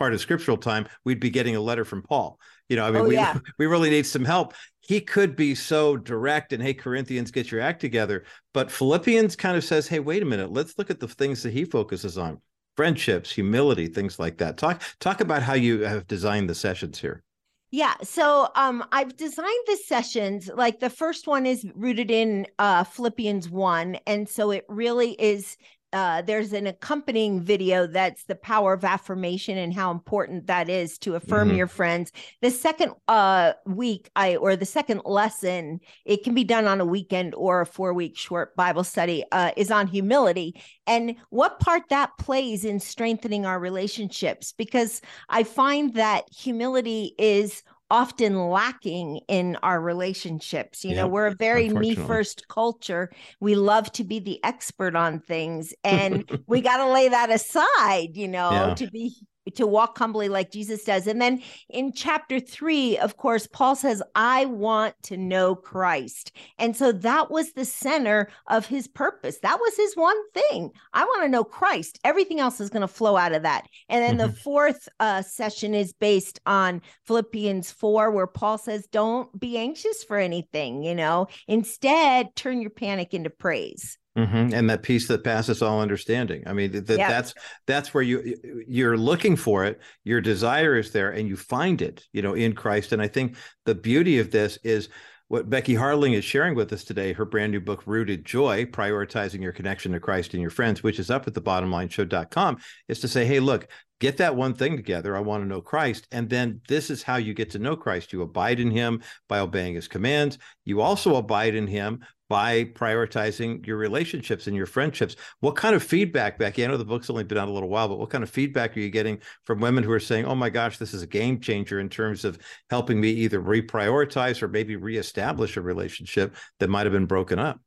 Part of scriptural time, we'd be getting a letter from Paul. You know, I mean, oh, we yeah. we really need some help. He could be so direct and hey, Corinthians, get your act together. But Philippians kind of says, hey, wait a minute, let's look at the things that he focuses on: friendships, humility, things like that. Talk talk about how you have designed the sessions here. Yeah. So um I've designed the sessions like the first one is rooted in uh Philippians 1 and so it really is uh, there's an accompanying video that's the power of affirmation and how important that is to affirm mm-hmm. your friends. The second uh, week, I or the second lesson, it can be done on a weekend or a four week short Bible study, uh, is on humility and what part that plays in strengthening our relationships. Because I find that humility is often lacking in our relationships. You know, we're a very me first culture. We love to be the expert on things and we got to lay that aside, you know, yeah. to be to walk humbly like Jesus does. And then in chapter three, of course, Paul says, I want to know Christ. And so that was the center of his purpose. That was his one thing. I want to know Christ. Everything else is going to flow out of that. And then mm-hmm. the fourth uh, session is based on Philippians 4, where Paul says, Don't be anxious for anything, you know, instead, turn your panic into praise. Mm-hmm. And that peace that passes all understanding. I mean, that, yep. that's that's where you you're looking for it. Your desire is there, and you find it, you know, in Christ. And I think the beauty of this is what Becky Harling is sharing with us today. Her brand new book, Rooted Joy: Prioritizing Your Connection to Christ and Your Friends, which is up at the bottomlineshow.com, is to say, hey, look, get that one thing together. I want to know Christ. And then this is how you get to know Christ. You abide in him by obeying his commands. You also abide in him by prioritizing your relationships and your friendships. What kind of feedback, Becky? I know the book's only been out a little while, but what kind of feedback are you getting from women who are saying, oh my gosh, this is a game changer in terms of helping me either reprioritize or maybe reestablish a relationship that might have been broken up?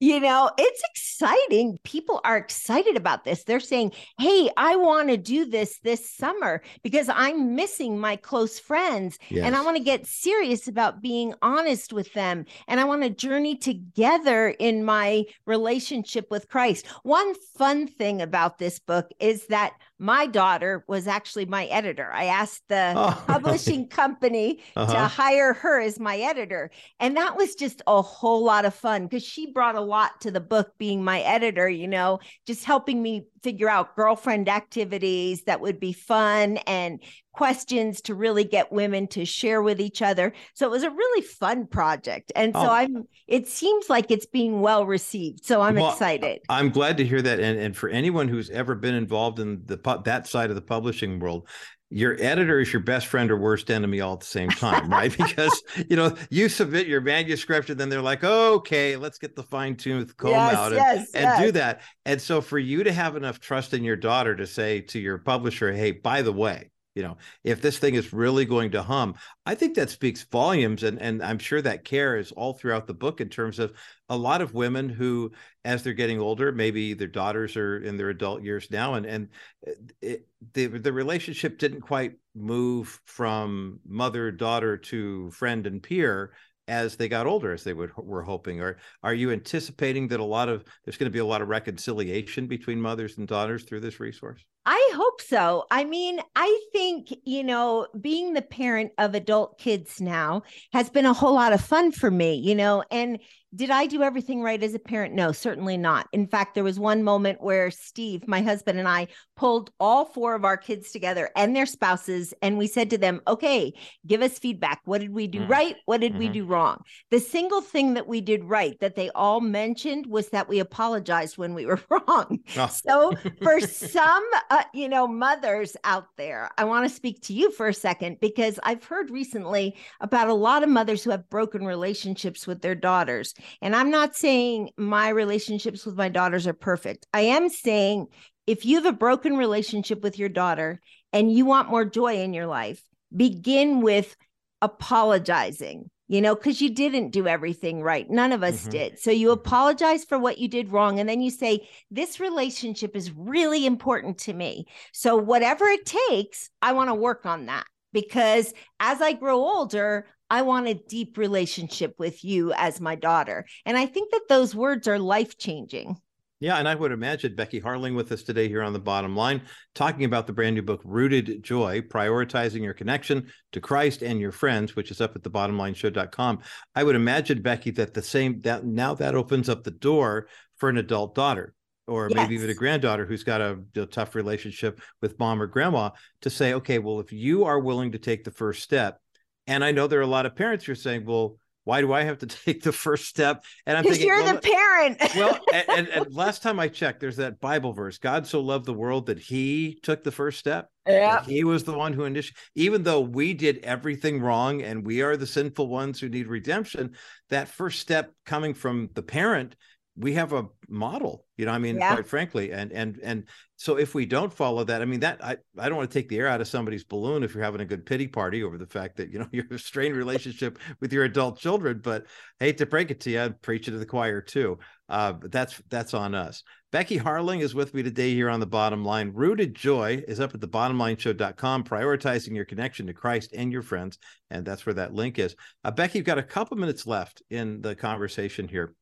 You know, it's exciting. People are excited about this. They're saying, Hey, I want to do this this summer because I'm missing my close friends yes. and I want to get serious about being honest with them. And I want to journey together in my relationship with Christ. One fun thing about this book is that my daughter was actually my editor. I asked the oh, publishing company uh-huh. to hire her as my editor. And that was just a whole lot of fun because she brought a lot to the book being my editor, you know, just helping me figure out girlfriend activities that would be fun and questions to really get women to share with each other. So it was a really fun project. And so oh. I'm it seems like it's being well received. So I'm well, excited. I'm glad to hear that and and for anyone who's ever been involved in the that side of the publishing world, your editor is your best friend or worst enemy all at the same time, right? because you know you submit your manuscript and then they're like, oh, "Okay, let's get the fine tooth comb yes, out and, yes, and yes. do that." And so, for you to have enough trust in your daughter to say to your publisher, "Hey, by the way, you know if this thing is really going to hum i think that speaks volumes and and i'm sure that care is all throughout the book in terms of a lot of women who as they're getting older maybe their daughters are in their adult years now and and uh, it, the the relationship didn't quite move from mother daughter to friend and peer as they got older as they would, were hoping or are you anticipating that a lot of there's going to be a lot of reconciliation between mothers and daughters through this resource I hope so. I mean, I think, you know, being the parent of adult kids now has been a whole lot of fun for me, you know, and did I do everything right as a parent? No, certainly not. In fact, there was one moment where Steve, my husband, and I pulled all four of our kids together and their spouses, and we said to them, okay, give us feedback. What did we do mm right? What did mm-hmm. we do wrong? The single thing that we did right that they all mentioned was that we apologized when we were wrong. Oh. So for some, uh, you know, mothers out there, I want to speak to you for a second because I've heard recently about a lot of mothers who have broken relationships with their daughters. And I'm not saying my relationships with my daughters are perfect. I am saying if you have a broken relationship with your daughter and you want more joy in your life, begin with apologizing you know, because you didn't do everything right. None of us mm-hmm. did. So you mm-hmm. apologize for what you did wrong. And then you say, This relationship is really important to me. So whatever it takes, I want to work on that because as I grow older, I want a deep relationship with you as my daughter. And I think that those words are life changing. Yeah, and I would imagine Becky Harling with us today here on the bottom line, talking about the brand new book, Rooted Joy, prioritizing your connection to Christ and your friends, which is up at the bottomlineshow.com. I would imagine, Becky, that the same that now that opens up the door for an adult daughter or yes. maybe even a granddaughter who's got a, a, tough relationship with mom or grandma to say, okay, well, if you are willing to take the first step, and I know there are a lot of parents who are saying, well, why do I have to take the first step? And I'm thinking, you're well, the parent. well, and, and, and, last time I checked, there's that Bible verse: God so loved the world that He took the first step. Yeah, He was the one who initiated. Even though we did everything wrong and we are the sinful ones who need redemption, that first step coming from the parent we have a model you know i mean yeah. quite frankly and and and so if we don't follow that i mean that i i don't want to take the air out of somebody's balloon if you're having a good pity party over the fact that you know you're a strained relationship with your adult children but I hate to break it to you i'm preaching to the choir too uh, but that's that's on us Becky Harling is with me today here on the bottom line. Rooted Joy is up at the bottom line bottomlineshow.com, prioritizing your connection to Christ and your friends. And that's where that link is. Uh, Becky, you've got a couple minutes left in the conversation here.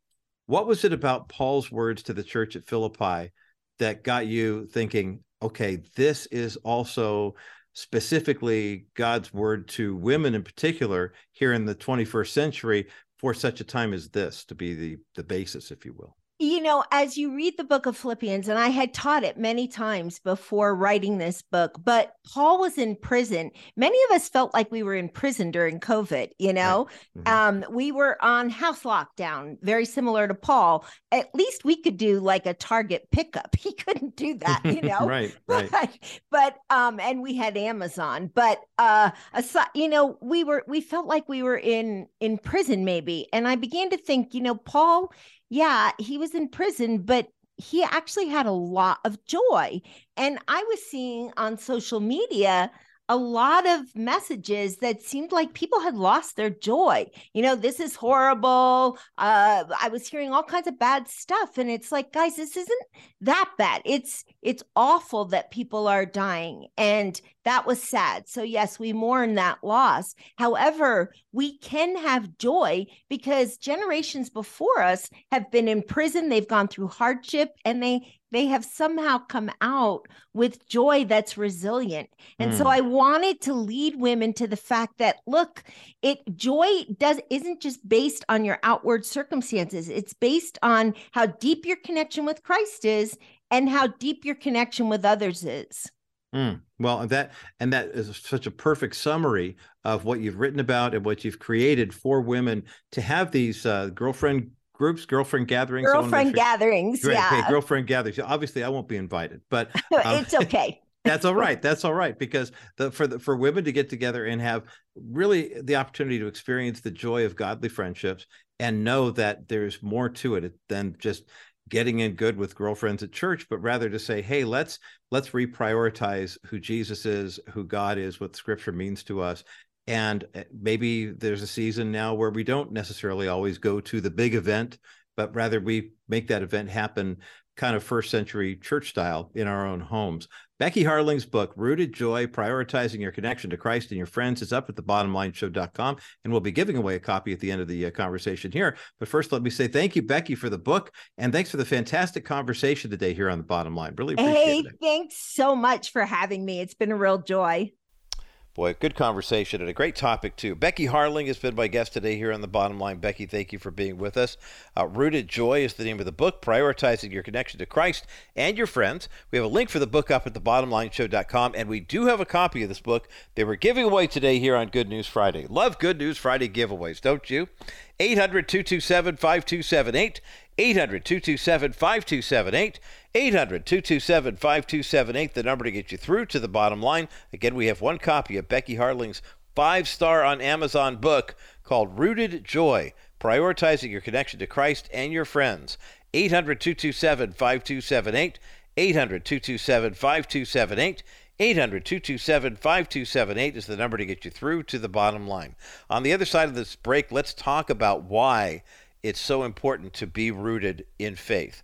What was it about Paul's words to the church at Philippi that got you thinking, okay, this is also specifically God's word to women in particular here in the 21st century for such a time as this to be the the basis, if you will? You know, as you read the book of Philippians, and I had taught it many times before writing this book, but Paul was in prison. Many of us felt like we were in prison during COVID, you know. Mm-hmm. Um, we were on house lockdown, very similar to Paul. At least we could do like a target pickup. He couldn't do that, you know. right, right. But, but um, and we had Amazon, but uh aside, you know, we were we felt like we were in in prison maybe. And I began to think, you know, Paul yeah, he was in prison, but he actually had a lot of joy. And I was seeing on social media a lot of messages that seemed like people had lost their joy. You know, this is horrible. Uh, I was hearing all kinds of bad stuff, and it's like, guys, this isn't that bad. It's it's awful that people are dying, and that was sad. So yes, we mourn that loss. However, we can have joy because generations before us have been in prison. They've gone through hardship, and they they have somehow come out with joy that's resilient. And mm. so hmm. I wanted to lead women to the fact that look, it joy does isn't just based on your outward circumstances. It's based on how deep your connection with Christ is and how deep your connection with others is. Mm. Well, that and that is such a perfect summary of what you've written about and what you've created for women to have these uh, girlfriend groups, girlfriend gatherings, girlfriend gatherings. Great. Yeah, okay, girlfriend gatherings. Obviously, I won't be invited, but um, it's okay. that's all right. That's all right because the for the for women to get together and have really the opportunity to experience the joy of godly friendships and know that there's more to it than just getting in good with girlfriends at church but rather to say hey let's let's reprioritize who jesus is who god is what scripture means to us. And eh, maybe there's a season now where we don't necessarily always go to the big event, but rather we make that event happen kind of first century church style in our own homes. Becky Harling's book, Rooted Joy Prioritizing Your Connection to Christ and Your Friends, is up at thebottomlineshow.com. And we'll be giving away a copy at the end of the uh, conversation here. But first, let me say thank you, Becky, for the book. And thanks for the fantastic conversation today here on The Bottom Line. Really appreciate hey, it. Hey, thanks so much for having me. It's been a real joy. Boy, good conversation and a great topic, too. Becky Harling has been my guest today here on The Bottom Line. Becky, thank you for being with us. Uh, Rooted Joy is the name of the book, prioritizing your connection to Christ and your friends. We have a link for the book up at thebottomlineshow.com, and we do have a copy of this book they were giving away today here on Good News Friday. Love Good News Friday giveaways, don't you? 800 227 5278. 800 227 5278. 800 227 5278, the number to get you through to the bottom line. Again, we have one copy of Becky Harling's five star on Amazon book called Rooted Joy Prioritizing Your Connection to Christ and Your Friends. 800 227 5278. 800 227 5278. 800 227 5278 is the number to get you through to the bottom line. On the other side of this break, let's talk about why it's so important to be rooted in faith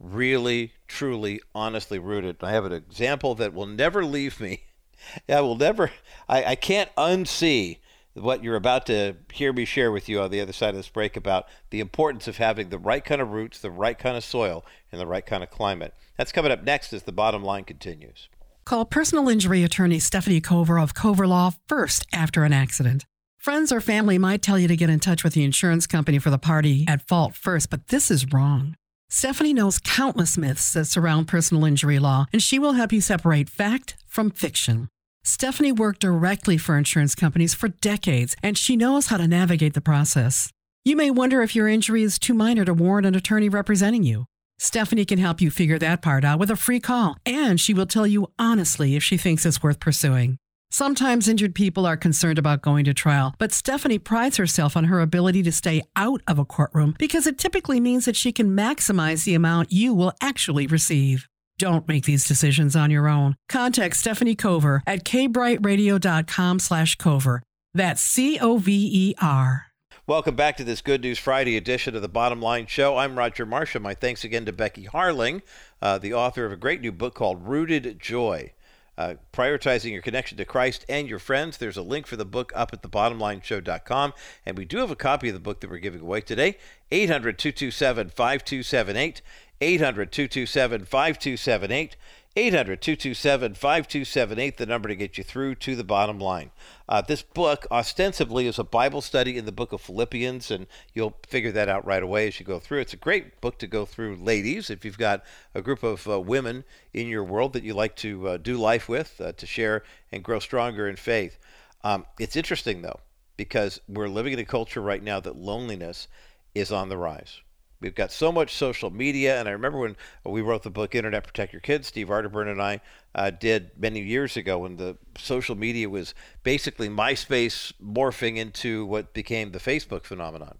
really, truly, honestly rooted. I have an example that will never leave me. I will never, I, I can't unsee what you're about to hear me share with you on the other side of this break about the importance of having the right kind of roots, the right kind of soil, and the right kind of climate. That's coming up next as the bottom line continues. Call personal injury attorney Stephanie Cover of Cover Law first after an accident. Friends or family might tell you to get in touch with the insurance company for the party at fault first, but this is wrong. Stephanie knows countless myths that surround personal injury law, and she will help you separate fact from fiction. Stephanie worked directly for insurance companies for decades, and she knows how to navigate the process. You may wonder if your injury is too minor to warrant an attorney representing you. Stephanie can help you figure that part out with a free call, and she will tell you honestly if she thinks it's worth pursuing. Sometimes injured people are concerned about going to trial, but Stephanie prides herself on her ability to stay out of a courtroom because it typically means that she can maximize the amount you will actually receive. Don't make these decisions on your own. Contact Stephanie Cover at kbrightradio.com slash cover. That's C-O-V-E-R. Welcome back to this Good News Friday edition of the Bottom Line Show. I'm Roger Marshall. My thanks again to Becky Harling, uh, the author of a great new book called Rooted Joy. Uh, prioritizing your connection to Christ and your friends. There's a link for the book up at thebottomlineshow.com. And we do have a copy of the book that we're giving away today 800 227 5278. 800 227 5278. 800 227 5278, the number to get you through to the bottom line. Uh, this book ostensibly is a Bible study in the book of Philippians, and you'll figure that out right away as you go through. It's a great book to go through, ladies, if you've got a group of uh, women in your world that you like to uh, do life with, uh, to share and grow stronger in faith. Um, it's interesting, though, because we're living in a culture right now that loneliness is on the rise. We've got so much social media, and I remember when we wrote the book "Internet Protect Your Kids." Steve Arterburn and I uh, did many years ago when the social media was basically MySpace morphing into what became the Facebook phenomenon.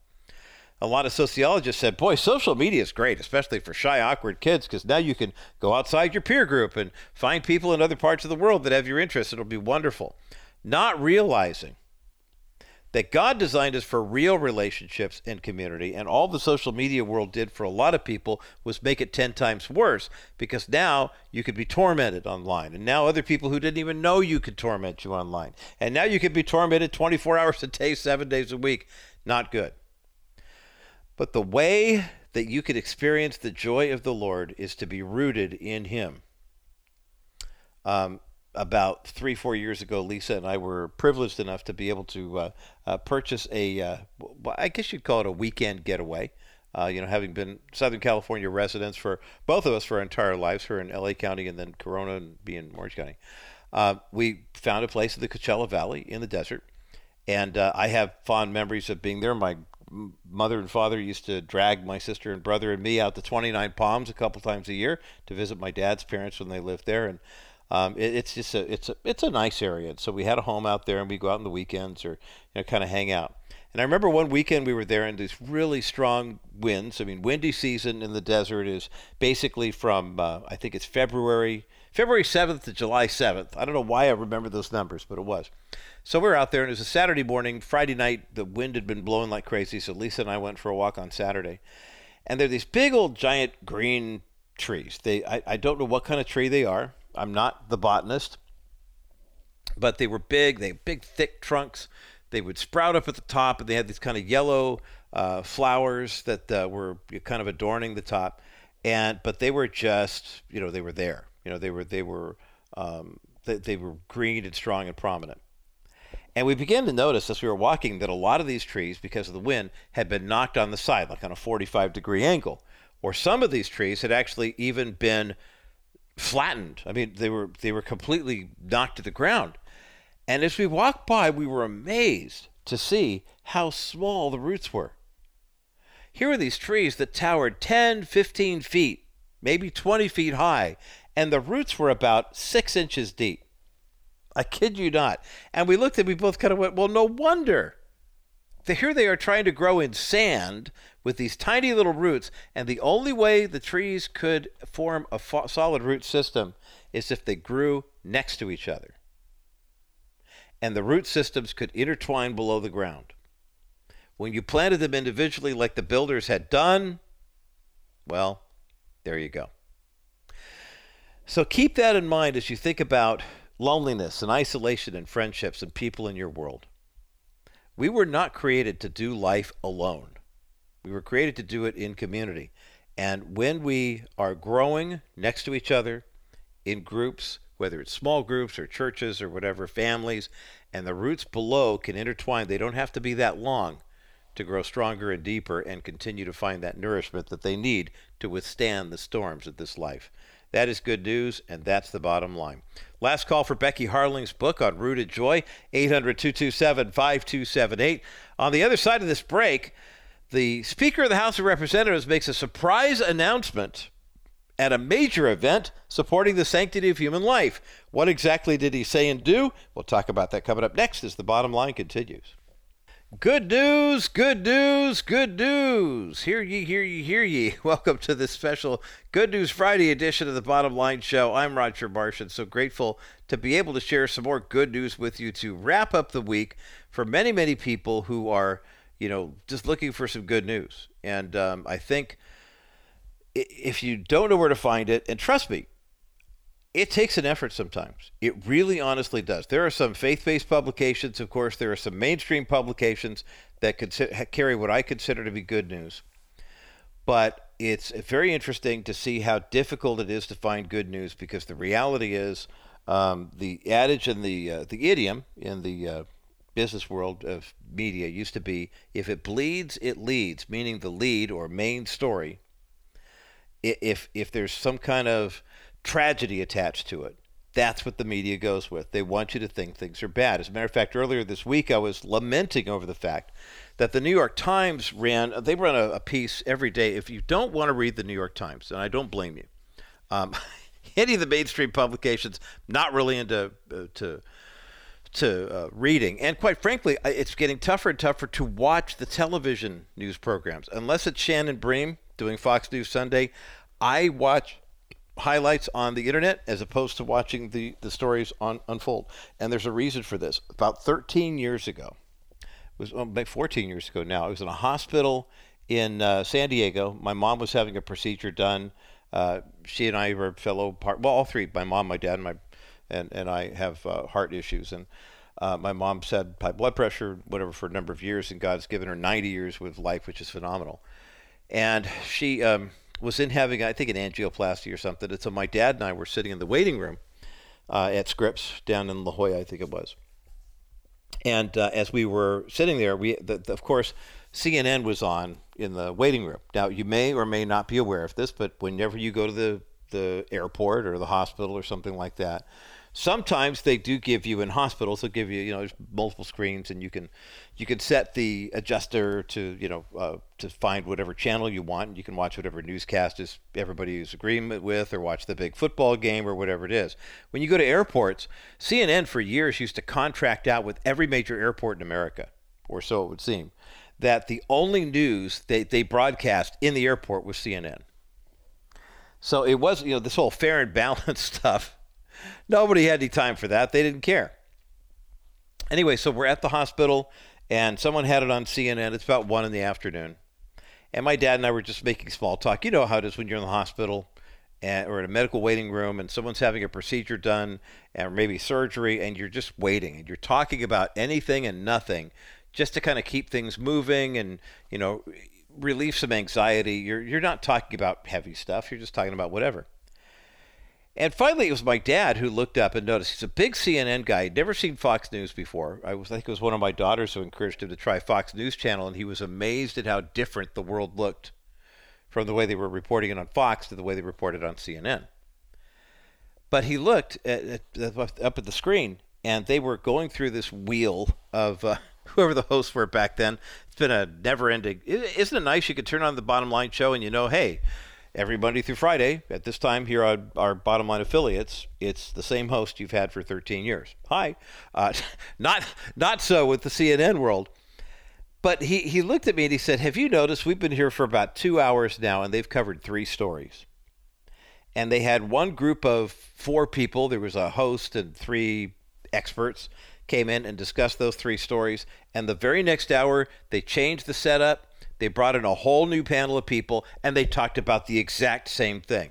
A lot of sociologists said, "Boy, social media is great, especially for shy, awkward kids, because now you can go outside your peer group and find people in other parts of the world that have your interests. It'll be wonderful." Not realizing that God designed us for real relationships and community, and all the social media world did for a lot of people was make it 10 times worse because now you could be tormented online. And now other people who didn't even know you could torment you online. And now you could be tormented 24 hours a day, seven days a week. Not good. But the way that you could experience the joy of the Lord is to be rooted in Him. Um, about three, four years ago, Lisa and I were privileged enough to be able to uh, uh, purchase a, uh, I guess you'd call it a weekend getaway. Uh, you know, having been Southern California residents for both of us for our entire lives, her in LA County and then Corona and being Orange County, uh, we found a place in the Coachella Valley in the desert. And uh, I have fond memories of being there. My mother and father used to drag my sister and brother and me out to 29 Palms a couple times a year to visit my dad's parents when they lived there. And um, it, it's just a it's a it's a nice area. So we had a home out there, and we go out on the weekends or you know kind of hang out. And I remember one weekend we were there, and these really strong winds. I mean, windy season in the desert is basically from uh, I think it's February February 7th to July 7th. I don't know why I remember those numbers, but it was. So we were out there, and it was a Saturday morning. Friday night, the wind had been blowing like crazy. So Lisa and I went for a walk on Saturday, and they're these big old giant green trees. They I, I don't know what kind of tree they are. I'm not the botanist, but they were big. They had big, thick trunks. They would sprout up at the top, and they had these kind of yellow uh, flowers that uh, were kind of adorning the top. And but they were just, you know, they were there. You know, they were they were um, they, they were green and strong and prominent. And we began to notice as we were walking that a lot of these trees, because of the wind, had been knocked on the side, like on a 45 degree angle. Or some of these trees had actually even been flattened. I mean, they were they were completely knocked to the ground. And as we walked by, we were amazed to see how small the roots were. Here were these trees that towered 10, 15 feet, maybe 20 feet high, and the roots were about six inches deep. I kid you not. And we looked and we both kind of went, well, no wonder. Here they are trying to grow in sand with these tiny little roots, and the only way the trees could form a fo- solid root system is if they grew next to each other. And the root systems could intertwine below the ground. When you planted them individually, like the builders had done, well, there you go. So keep that in mind as you think about loneliness and isolation and friendships and people in your world. We were not created to do life alone. We were created to do it in community. And when we are growing next to each other in groups, whether it's small groups or churches or whatever, families, and the roots below can intertwine, they don't have to be that long to grow stronger and deeper and continue to find that nourishment that they need to withstand the storms of this life. That is good news, and that's the bottom line. Last call for Becky Harling's book on Rooted Joy, 800 227 5278. On the other side of this break, the Speaker of the House of Representatives makes a surprise announcement at a major event supporting the sanctity of human life. What exactly did he say and do? We'll talk about that coming up next as the bottom line continues. Good news, good news, good news. Hear ye, hear ye, hear ye. Welcome to this special Good News Friday edition of the Bottom Line Show. I'm Roger Marsh and so grateful to be able to share some more good news with you to wrap up the week for many, many people who are you know, just looking for some good news. And um, I think if you don't know where to find it, and trust me, it takes an effort sometimes. It really honestly does. There are some faith based publications, of course, there are some mainstream publications that carry what I consider to be good news. But it's very interesting to see how difficult it is to find good news because the reality is um, the adage and the, uh, the idiom in the uh, business world of media used to be if it bleeds, it leads, meaning the lead or main story. If, if there's some kind of tragedy attached to it. That's what the media goes with. They want you to think things are bad. As a matter of fact, earlier this week, I was lamenting over the fact that the New York Times ran, they run a, a piece every day. If you don't want to read the New York Times, and I don't blame you, um, any of the mainstream publications, not really into uh, to to uh, reading. And quite frankly, it's getting tougher and tougher to watch the television news programs. Unless it's Shannon Bream doing Fox News Sunday, I watch highlights on the internet as opposed to watching the, the stories on unfold. And there's a reason for this. About 13 years ago, it was well, maybe 14 years ago now, I was in a hospital in uh, San Diego. My mom was having a procedure done. Uh, she and I were fellow part. Well, all three. My mom, my dad, and my and and I have uh, heart issues. And uh, my mom's had high blood pressure, whatever, for a number of years, and God's given her 90 years with life, which is phenomenal. And she um, was in having, I think, an angioplasty or something. And so my dad and I were sitting in the waiting room uh, at Scripps down in La Jolla, I think it was. And uh, as we were sitting there, we, the, the, of course, CNN was on in the waiting room. Now, you may or may not be aware of this, but whenever you go to the, the airport or the hospital or something like that, Sometimes they do give you in hospitals. They'll give you, you know, there's multiple screens, and you can, you can set the adjuster to, you know, uh, to find whatever channel you want. You can watch whatever newscast is everybody is agreement with, or watch the big football game, or whatever it is. When you go to airports, CNN for years used to contract out with every major airport in America, or so it would seem, that the only news they, they broadcast in the airport was CNN. So it was, you know, this whole fair and balanced stuff Nobody had any time for that. They didn't care. Anyway, so we're at the hospital, and someone had it on CNN. It's about one in the afternoon, and my dad and I were just making small talk. You know how it is when you're in the hospital and, or in a medical waiting room, and someone's having a procedure done, eh, or maybe surgery, and you're just waiting, and you're talking about anything and nothing, just to kind of keep things moving, and you know, relieve some anxiety. You're you're not talking about heavy stuff. You're just talking about whatever. And finally, it was my dad who looked up and noticed. He's a big CNN guy. He'd never seen Fox News before. I, was, I think it was one of my daughters who encouraged him to try Fox News Channel, and he was amazed at how different the world looked from the way they were reporting it on Fox to the way they reported on CNN. But he looked at, at, up at the screen, and they were going through this wheel of uh, whoever the hosts were back then. It's been a never-ending. Isn't it nice? You could turn on the Bottom Line show, and you know, hey, every Monday through Friday at this time here on our bottom line affiliates. It's the same host you've had for 13 years. Hi, uh, not not so with the CNN world. But he, he looked at me and he said, Have you noticed we've been here for about two hours now and they've covered three stories? And they had one group of four people. There was a host and three experts came in and discussed those three stories. And the very next hour, they changed the setup they brought in a whole new panel of people and they talked about the exact same thing.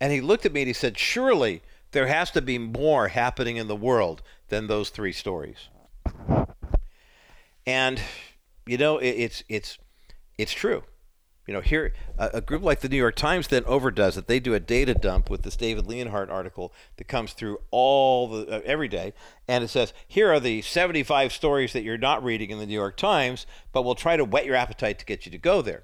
And he looked at me and he said, Surely there has to be more happening in the world than those three stories. And, you know, it, it's, it's, it's true. You know, here a, a, group like the New York Times then overdoes it. They do a data dump with this David Leonhardt article that comes through all the uh, every day, and it says here are the 75 stories that you're not reading in the New York Times, but we'll try to whet your appetite to get you to go there.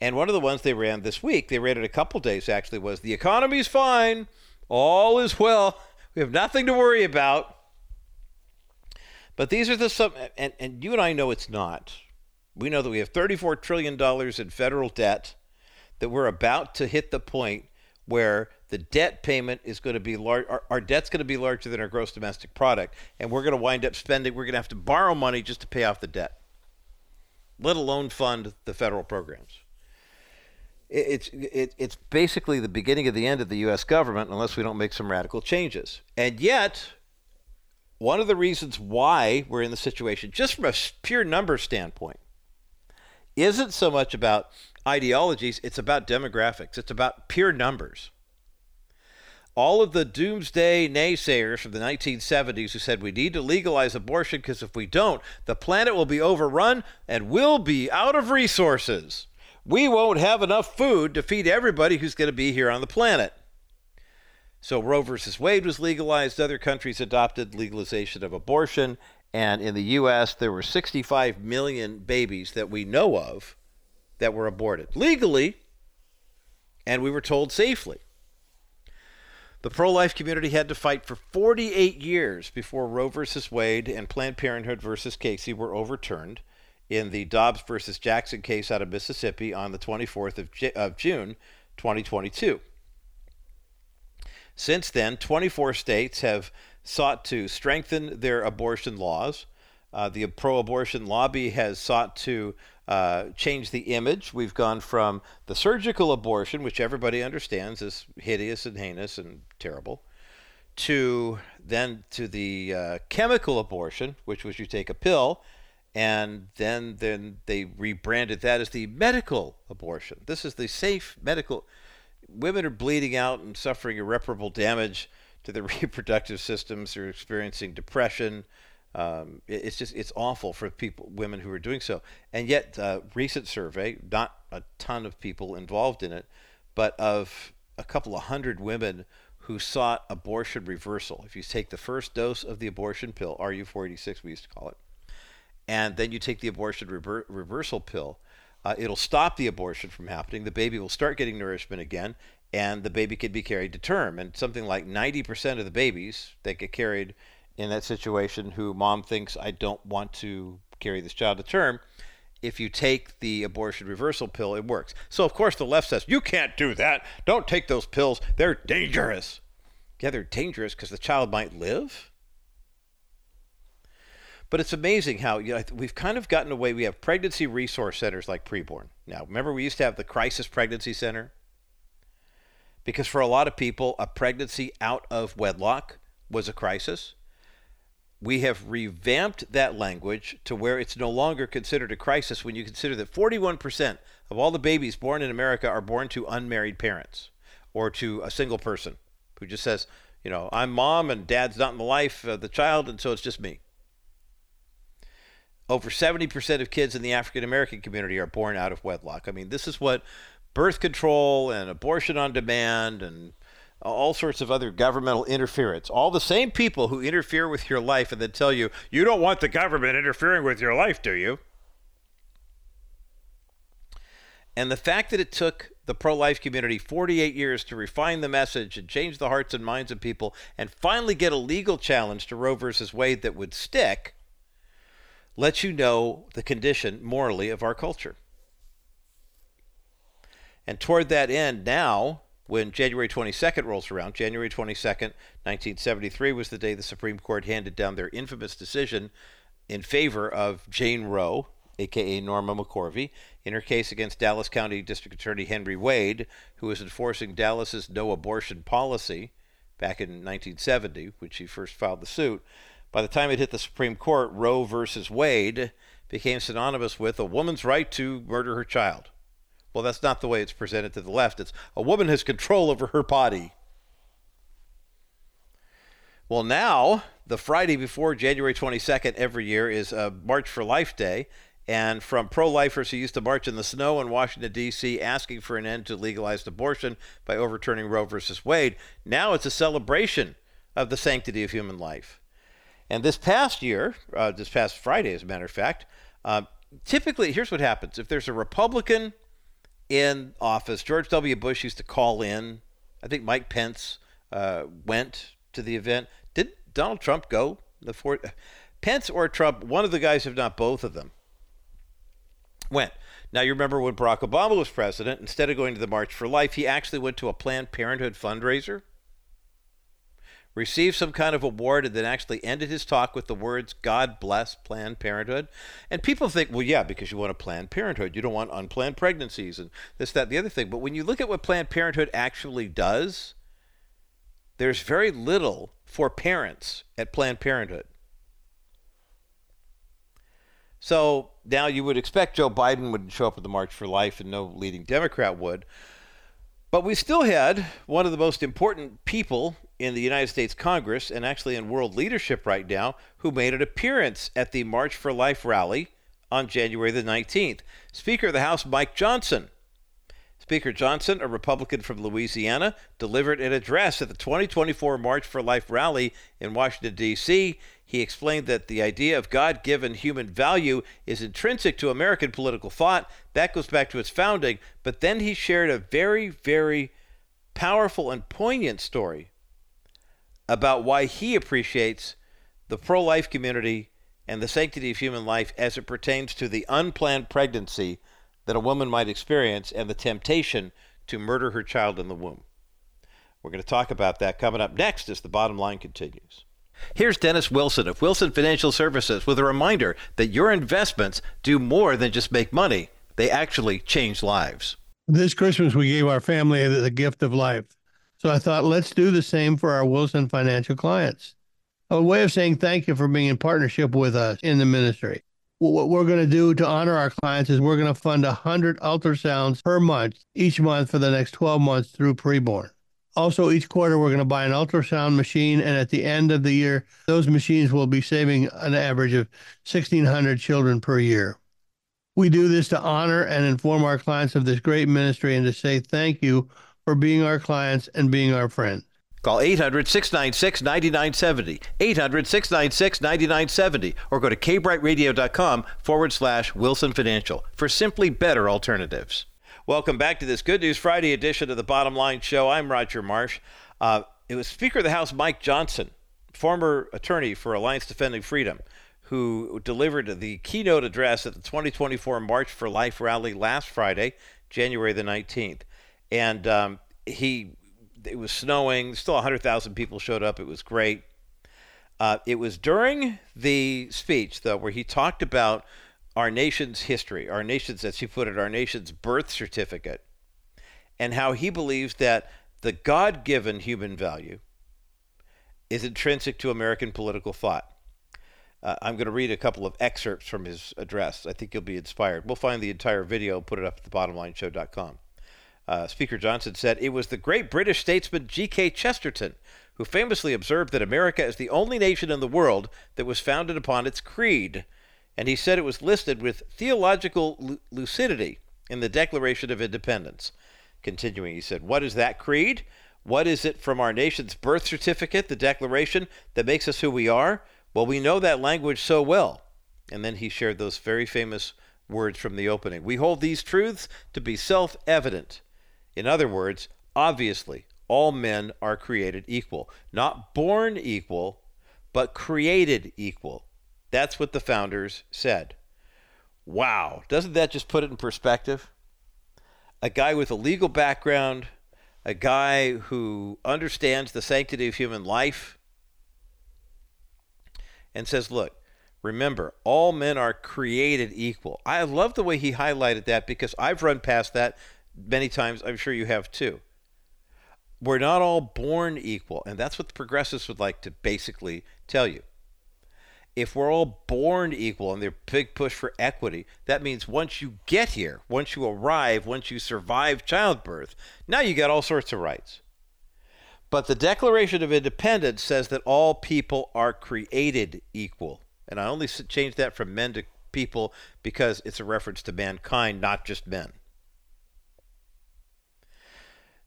And one of the ones they ran this week, they ran it a couple days actually, was the economy's fine, all is well, we have nothing to worry about. But these are the some, and, and you and I know it's not. We know that we have $34 trillion in federal debt, that we're about to hit the point where the debt payment is going to be large. Our, our debt's going to be larger than our gross domestic product, and we're going to wind up spending, we're going to have to borrow money just to pay off the debt, let alone fund the federal programs. it's, it, it's basically the beginning of the end of the U.S. government unless we don't make some radical changes. And yet, one of the reasons why we're in the situation, just from a pure number standpoint, isn't so much about ideologies, it's about demographics, it's about pure numbers. All of the doomsday naysayers from the 1970s who said we need to legalize abortion because if we don't, the planet will be overrun and we'll be out of resources. We won't have enough food to feed everybody who's going to be here on the planet. So Roe versus Wade was legalized. Other countries adopted legalization of abortion. And in the U.S., there were 65 million babies that we know of that were aborted legally, and we were told safely. The pro life community had to fight for 48 years before Roe versus Wade and Planned Parenthood versus Casey were overturned in the Dobbs versus Jackson case out of Mississippi on the 24th of, J- of June 2022. Since then, 24 states have sought to strengthen their abortion laws. Uh, the pro abortion lobby has sought to uh, change the image. We've gone from the surgical abortion, which everybody understands is hideous and heinous and terrible, to then to the uh, chemical abortion, which was you take a pill, and then then they rebranded that as the medical abortion. This is the safe medical. Women are bleeding out and suffering irreparable damage to their reproductive systems. They're experiencing depression. Um, it, it's just it's awful for people, women who are doing so. And yet, uh, recent survey, not a ton of people involved in it, but of a couple of hundred women who sought abortion reversal. If you take the first dose of the abortion pill, RU486, we used to call it, and then you take the abortion rever- reversal pill, uh, it'll stop the abortion from happening. The baby will start getting nourishment again, and the baby could be carried to term. And something like 90% of the babies that get carried in that situation who mom thinks, I don't want to carry this child to term, if you take the abortion reversal pill, it works. So, of course, the left says, You can't do that. Don't take those pills. They're dangerous. Yeah, they're dangerous because the child might live. But it's amazing how you know, we've kind of gotten away. We have pregnancy resource centers like preborn. Now, remember, we used to have the crisis pregnancy center? Because for a lot of people, a pregnancy out of wedlock was a crisis we have revamped that language to where it's no longer considered a crisis when you consider that 41% of all the babies born in America are born to unmarried parents or to a single person who just says, you know, I'm mom and dad's not in the life of the child, and so it's just me. Over 70% of kids in the African American community are born out of wedlock. I mean, this is what birth control and abortion on demand and all sorts of other governmental interference. All the same people who interfere with your life and then tell you, you don't want the government interfering with your life, do you? And the fact that it took the pro life community 48 years to refine the message and change the hearts and minds of people and finally get a legal challenge to Roe versus Wade that would stick lets you know the condition morally of our culture. And toward that end, now, when January 22nd rolls around, January 22nd, 1973 was the day the Supreme Court handed down their infamous decision in favor of Jane Roe, aka Norma McCorvey, in her case against Dallas County District Attorney Henry Wade, who was enforcing Dallas's no abortion policy back in 1970, when she first filed the suit. By the time it hit the Supreme Court, Roe versus Wade became synonymous with a woman's right to murder her child. Well, that's not the way it's presented to the left. It's a woman has control over her body. Well, now, the Friday before January 22nd every year is a March for Life Day. And from pro lifers who used to march in the snow in Washington, D.C., asking for an end to legalized abortion by overturning Roe versus Wade, now it's a celebration of the sanctity of human life. And this past year, uh, this past Friday, as a matter of fact, uh, typically, here's what happens if there's a Republican in office, George W. Bush used to call in. I think Mike Pence uh, went to the event. Did Donald Trump go? The four, Pence or Trump, one of the guys, if not both of them, went. Now you remember when Barack Obama was president, instead of going to the March for Life, he actually went to a Planned Parenthood fundraiser received some kind of award, and then actually ended his talk with the words, God bless Planned Parenthood. And people think, well, yeah, because you want a Planned Parenthood. You don't want unplanned pregnancies and this, that, the other thing. But when you look at what Planned Parenthood actually does, there's very little for parents at Planned Parenthood. So now you would expect Joe Biden wouldn't show up at the March for Life and no leading Democrat would. But we still had one of the most important people in the United States Congress and actually in world leadership right now who made an appearance at the March for Life rally on January the 19th. Speaker of the House Mike Johnson. Speaker Johnson, a Republican from Louisiana, delivered an address at the 2024 March for Life rally in Washington, D.C. He explained that the idea of God given human value is intrinsic to American political thought. That goes back to its founding. But then he shared a very, very powerful and poignant story about why he appreciates the pro life community and the sanctity of human life as it pertains to the unplanned pregnancy that a woman might experience and the temptation to murder her child in the womb. We're going to talk about that coming up next as the bottom line continues. Here's Dennis Wilson of Wilson Financial Services with a reminder that your investments do more than just make money, they actually change lives. This Christmas, we gave our family the gift of life. So I thought, let's do the same for our Wilson Financial clients. A way of saying thank you for being in partnership with us in the ministry. What we're going to do to honor our clients is we're going to fund 100 ultrasounds per month, each month for the next 12 months through preborn. Also, each quarter, we're going to buy an ultrasound machine, and at the end of the year, those machines will be saving an average of 1,600 children per year. We do this to honor and inform our clients of this great ministry and to say thank you for being our clients and being our friends. Call 800 696 9970, 800 696 9970, or go to kbrightradio.com forward slash Wilson Financial for simply better alternatives. Welcome back to this Good News Friday edition of the Bottom Line Show. I'm Roger Marsh. Uh, it was Speaker of the House Mike Johnson, former attorney for Alliance Defending Freedom, who delivered the keynote address at the 2024 March for Life rally last Friday, January the 19th. And um, he, it was snowing. Still 100,000 people showed up. It was great. Uh, it was during the speech, though, where he talked about our nation's history, our nation's, as he put it, our nation's birth certificate, and how he believes that the God given human value is intrinsic to American political thought. Uh, I'm going to read a couple of excerpts from his address. I think you'll be inspired. We'll find the entire video, put it up at thebottomlineshow.com. Uh, Speaker Johnson said it was the great British statesman G.K. Chesterton who famously observed that America is the only nation in the world that was founded upon its creed. And he said it was listed with theological lucidity in the Declaration of Independence. Continuing, he said, What is that creed? What is it from our nation's birth certificate, the Declaration, that makes us who we are? Well, we know that language so well. And then he shared those very famous words from the opening. We hold these truths to be self evident in other words, obviously, all men are created equal. Not born equal, but created equal. That's what the founders said. Wow, doesn't that just put it in perspective? A guy with a legal background, a guy who understands the sanctity of human life, and says, look, remember, all men are created equal. I love the way he highlighted that because I've run past that many times. I'm sure you have too. We're not all born equal, and that's what the progressives would like to basically tell you. If we're all born equal and their big push for equity, that means once you get here, once you arrive, once you survive childbirth, now you get all sorts of rights. But the Declaration of Independence says that all people are created equal. And I only changed that from men to people because it's a reference to mankind, not just men.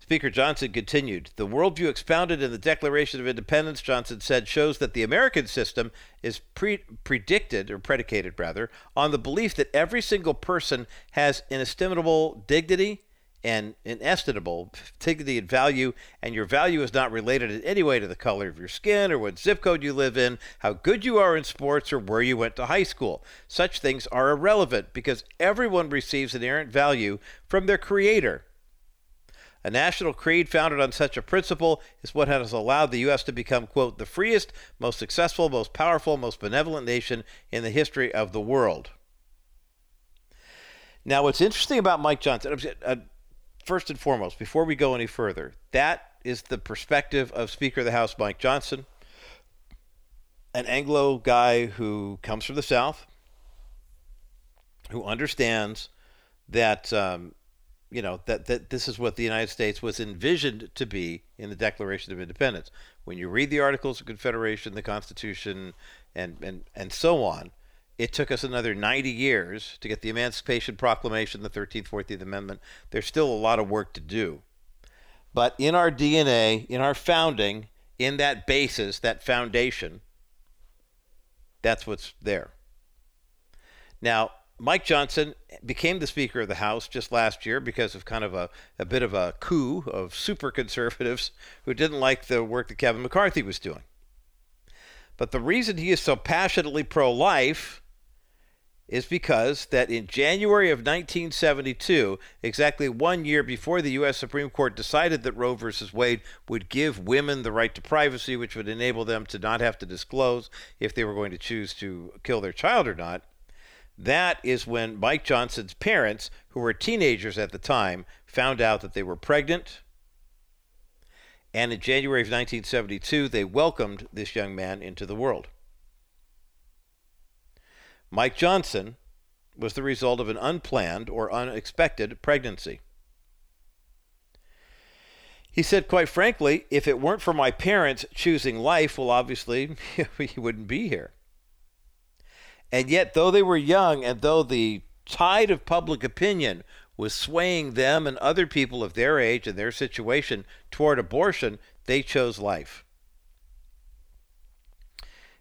Speaker Johnson continued The worldview expounded in the Declaration of Independence, Johnson said, shows that the American system is pre- predicted, or predicated rather, on the belief that every single person has inestimable dignity and inestimable dignity and value, and your value is not related in any way to the color of your skin or what zip code you live in, how good you are in sports, or where you went to high school. Such things are irrelevant because everyone receives inherent value from their creator. A national creed founded on such a principle is what has allowed the U.S. to become, quote, the freest, most successful, most powerful, most benevolent nation in the history of the world. Now, what's interesting about Mike Johnson, uh, first and foremost, before we go any further, that is the perspective of Speaker of the House Mike Johnson, an Anglo guy who comes from the South, who understands that um, you know that that this is what the United States was envisioned to be in the Declaration of Independence. When you read the Articles of Confederation, the Constitution, and and and so on, it took us another 90 years to get the Emancipation Proclamation, the 13th, 14th Amendment. There's still a lot of work to do. But in our DNA, in our founding, in that basis, that foundation, that's what's there. Now, Mike Johnson became the Speaker of the House just last year because of kind of a, a bit of a coup of super conservatives who didn't like the work that Kevin McCarthy was doing. But the reason he is so passionately pro life is because that in January of 1972, exactly one year before the U.S. Supreme Court decided that Roe v. Wade would give women the right to privacy, which would enable them to not have to disclose if they were going to choose to kill their child or not, that is when Mike Johnson's parents, who were teenagers at the time, found out that they were pregnant. And in January of 1972, they welcomed this young man into the world. Mike Johnson was the result of an unplanned or unexpected pregnancy. He said, quite frankly, if it weren't for my parents choosing life, well, obviously, he wouldn't be here. And yet, though they were young and though the tide of public opinion was swaying them and other people of their age and their situation toward abortion, they chose life.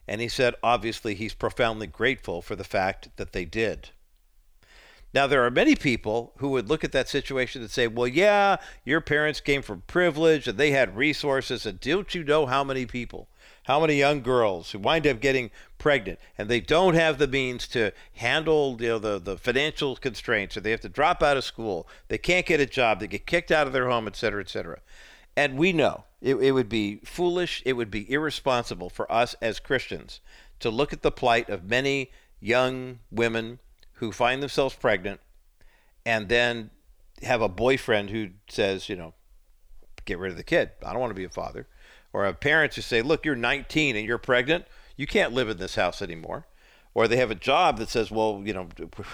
And he said, obviously, he's profoundly grateful for the fact that they did. Now, there are many people who would look at that situation and say, well, yeah, your parents came from privilege and they had resources. And don't you know how many people, how many young girls who wind up getting pregnant and they don't have the means to handle you know, the, the financial constraints or they have to drop out of school, they can't get a job, they get kicked out of their home, et cetera, et cetera. And we know it, it would be foolish, it would be irresponsible for us as Christians to look at the plight of many young women who find themselves pregnant and then have a boyfriend who says, you know, get rid of the kid. I don't want to be a father. Or a parents who say, look, you're 19 and you're pregnant. You can't live in this house anymore. Or they have a job that says, well, you know,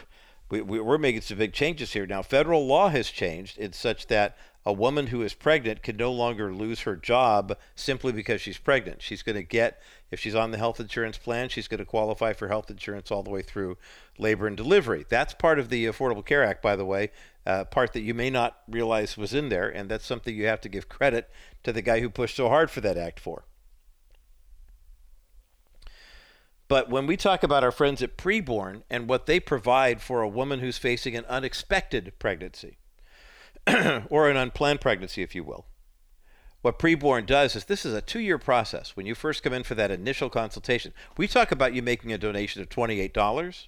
we, we're making some big changes here. Now, federal law has changed in such that a woman who is pregnant can no longer lose her job simply because she's pregnant. She's going to get, if she's on the health insurance plan, she's going to qualify for health insurance all the way through labor and delivery. That's part of the Affordable Care Act, by the way, uh, part that you may not realize was in there, and that's something you have to give credit to the guy who pushed so hard for that act for. But when we talk about our friends at Preborn and what they provide for a woman who's facing an unexpected pregnancy, or an unplanned pregnancy, if you will. What preborn does is this is a two year process. When you first come in for that initial consultation, we talk about you making a donation of $28,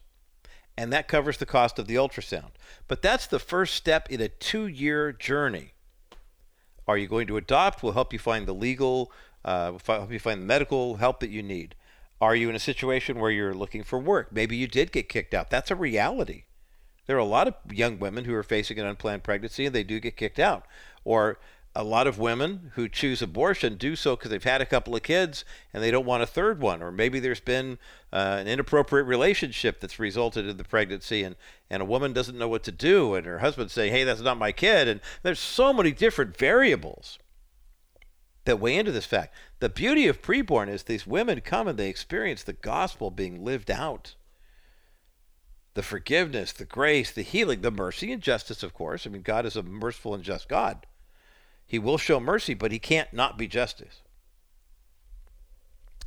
and that covers the cost of the ultrasound. But that's the first step in a two year journey. Are you going to adopt? We'll help you find the legal, uh, help you find the medical help that you need. Are you in a situation where you're looking for work? Maybe you did get kicked out. That's a reality. There are a lot of young women who are facing an unplanned pregnancy and they do get kicked out. Or a lot of women who choose abortion do so because they've had a couple of kids and they don't want a third one. Or maybe there's been uh, an inappropriate relationship that's resulted in the pregnancy and, and a woman doesn't know what to do and her husband saying, hey, that's not my kid. And there's so many different variables that weigh into this fact. The beauty of preborn is these women come and they experience the gospel being lived out the forgiveness, the grace, the healing, the mercy and justice, of course. I mean, God is a merciful and just God. He will show mercy, but he can't not be justice.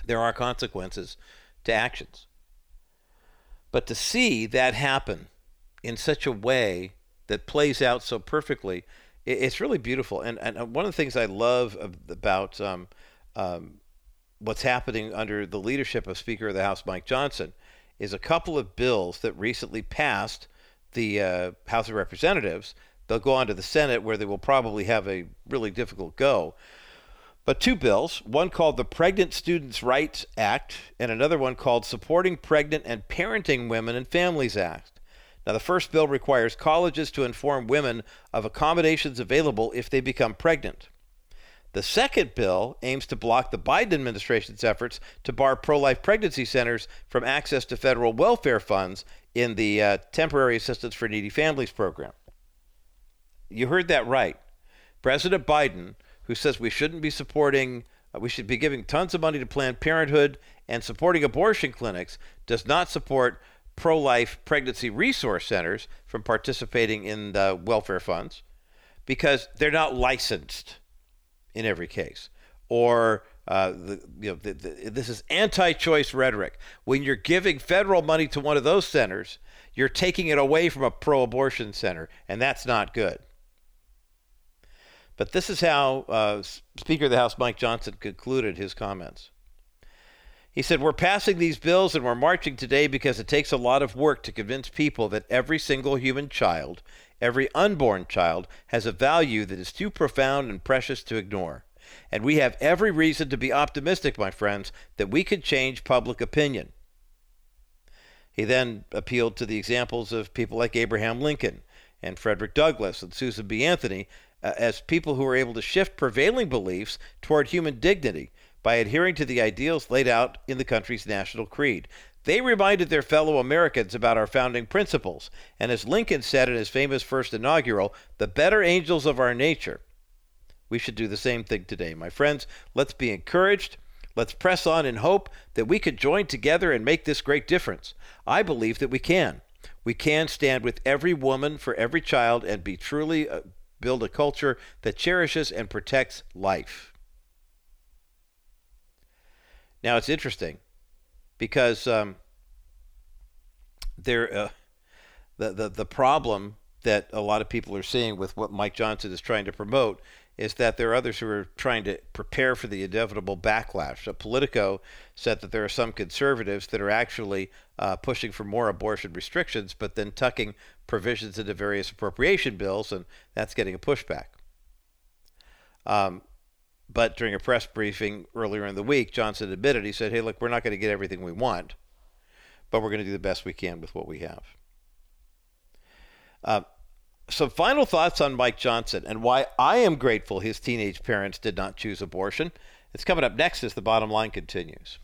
There are consequences to actions. But to see that happen in such a way that plays out so perfectly, it's really beautiful. And, and one of the things I love about um, um, what's happening under the leadership of Speaker of the House Mike Johnson is a couple of bills that recently passed the uh, House of Representatives. They'll go on to the Senate where they will probably have a really difficult go. But two bills, one called the Pregnant Students' Rights Act and another one called Supporting Pregnant and Parenting Women and Families Act. Now, the first bill requires colleges to inform women of accommodations available if they become pregnant. The second bill aims to block the Biden administration's efforts to bar pro life pregnancy centers from access to federal welfare funds in the uh, Temporary Assistance for Needy Families program. You heard that right. President Biden, who says we shouldn't be supporting, uh, we should be giving tons of money to Planned Parenthood and supporting abortion clinics, does not support pro life pregnancy resource centers from participating in the welfare funds because they're not licensed in every case. Or uh, the, you know, the, the, this is anti-choice rhetoric. When you're giving federal money to one of those centers, you're taking it away from a pro-abortion center, and that's not good. But this is how uh, Speaker of the House Mike Johnson concluded his comments. He said, We're passing these bills and we're marching today because it takes a lot of work to convince people that every single human child, every unborn child, has a value that is too profound and precious to ignore. And we have every reason to be optimistic, my friends, that we could change public opinion. He then appealed to the examples of people like Abraham Lincoln and Frederick Douglass and Susan B. Anthony uh, as people who were able to shift prevailing beliefs toward human dignity by adhering to the ideals laid out in the country's national creed. They reminded their fellow Americans about our founding principles, and as Lincoln said in his famous first inaugural, the better angels of our nature. We should do the same thing today. My friends, let's be encouraged. Let's press on in hope that we could join together and make this great difference. I believe that we can. We can stand with every woman for every child and be truly uh, build a culture that cherishes and protects life. Now it's interesting because um, there, uh, the, the the problem that a lot of people are seeing with what Mike Johnson is trying to promote is that there are others who are trying to prepare for the inevitable backlash. So Politico said that there are some conservatives that are actually uh, pushing for more abortion restrictions, but then tucking provisions into various appropriation bills, and that's getting a pushback. Um, but during a press briefing earlier in the week, Johnson admitted, he said, hey, look, we're not going to get everything we want, but we're going to do the best we can with what we have. Uh, some final thoughts on Mike Johnson and why I am grateful his teenage parents did not choose abortion. It's coming up next as the bottom line continues.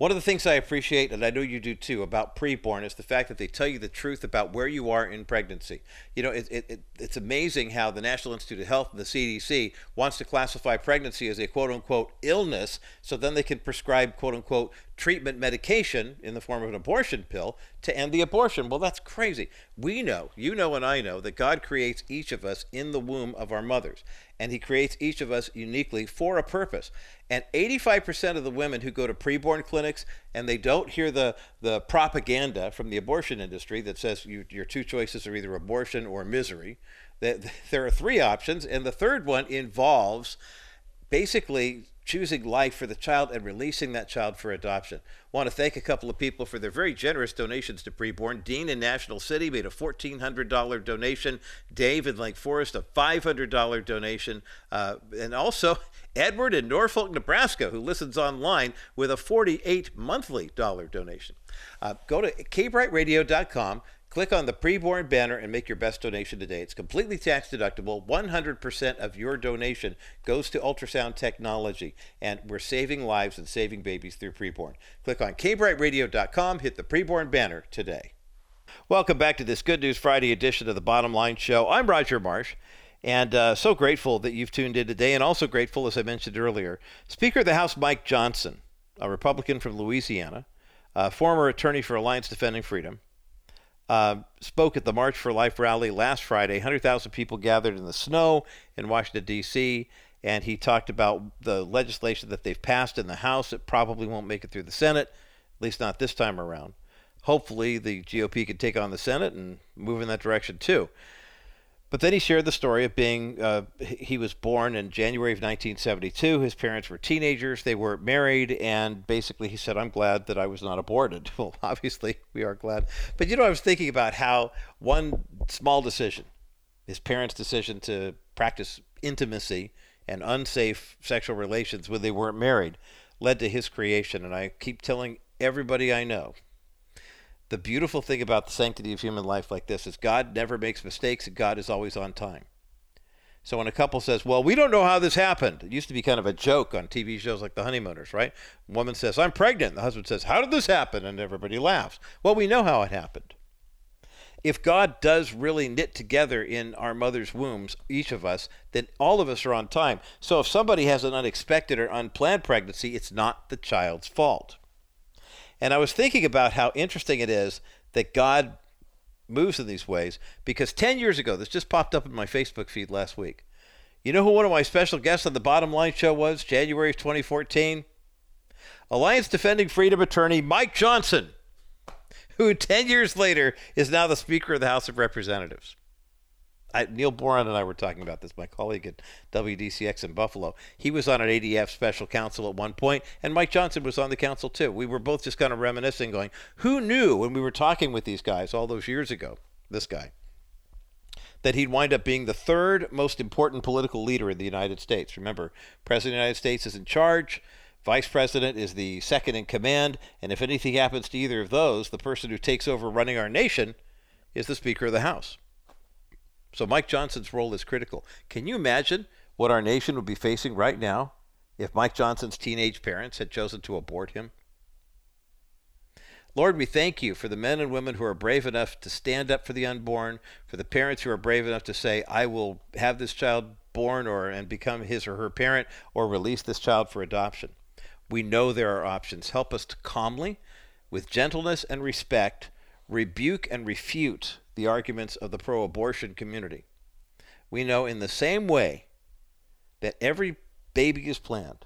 One of the things I appreciate, and I know you do too, about preborn is the fact that they tell you the truth about where you are in pregnancy. You know, it, it, it's amazing how the National Institute of Health and the CDC wants to classify pregnancy as a quote unquote illness, so then they can prescribe quote unquote treatment medication in the form of an abortion pill to end the abortion. Well, that's crazy. We know, you know, and I know that God creates each of us in the womb of our mothers, and He creates each of us uniquely for a purpose. And 85% of the women who go to preborn clinics and they don't hear the, the propaganda from the abortion industry that says you, your two choices are either abortion or misery, that there are three options, and the third one involves basically choosing life for the child and releasing that child for adoption. Want to thank a couple of people for their very generous donations to Preborn. Dean in National City made a $1,400 donation. Dave in Lake Forest, a $500 donation. Uh, and also Edward in Norfolk, Nebraska, who listens online with a 48 monthly dollar donation. Uh, go to kbrightradio.com Click on the preborn banner and make your best donation today. It's completely tax deductible. 100% of your donation goes to ultrasound technology, and we're saving lives and saving babies through preborn. Click on kbrightradio.com, hit the preborn banner today. Welcome back to this Good News Friday edition of the Bottom Line Show. I'm Roger Marsh. And uh, so grateful that you've tuned in today, and also grateful, as I mentioned earlier, Speaker of the House Mike Johnson, a Republican from Louisiana, a former attorney for Alliance Defending Freedom, uh, spoke at the March for Life rally last Friday. 100,000 people gathered in the snow in Washington, D.C., and he talked about the legislation that they've passed in the House. It probably won't make it through the Senate, at least not this time around. Hopefully, the GOP can take on the Senate and move in that direction too. But then he shared the story of being, uh, he was born in January of 1972. His parents were teenagers. They weren't married. And basically, he said, I'm glad that I was not aborted. Well, obviously, we are glad. But you know, I was thinking about how one small decision, his parents' decision to practice intimacy and unsafe sexual relations when they weren't married, led to his creation. And I keep telling everybody I know the beautiful thing about the sanctity of human life like this is God never makes mistakes and God is always on time. So when a couple says, "Well, we don't know how this happened," it used to be kind of a joke on TV shows like The Honeymooners, right? woman says, "I'm pregnant." The husband says, "How did this happen?" And everybody laughs. Well, we know how it happened. If God does really knit together in our mother's wombs, each of us, then all of us are on time. So if somebody has an unexpected or unplanned pregnancy, it's not the child's fault. And I was thinking about how interesting it is that God moves in these ways because 10 years ago, this just popped up in my Facebook feed last week. You know who one of my special guests on the Bottom Line show was? January of 2014? Alliance Defending Freedom attorney Mike Johnson, who 10 years later is now the Speaker of the House of Representatives. I, Neil Boron and I were talking about this. My colleague at WDCX in Buffalo, he was on an ADF special counsel at one point, and Mike Johnson was on the council too. We were both just kind of reminiscing, going, "Who knew when we were talking with these guys all those years ago? This guy." That he'd wind up being the third most important political leader in the United States. Remember, President of the United States is in charge, Vice President is the second in command, and if anything happens to either of those, the person who takes over running our nation is the Speaker of the House. So Mike Johnson's role is critical. Can you imagine what our nation would be facing right now if Mike Johnson's teenage parents had chosen to abort him? Lord, we thank you for the men and women who are brave enough to stand up for the unborn, for the parents who are brave enough to say, I will have this child born or and become his or her parent or release this child for adoption. We know there are options. Help us to calmly, with gentleness and respect, rebuke and refute the arguments of the pro abortion community. We know in the same way that every baby is planned,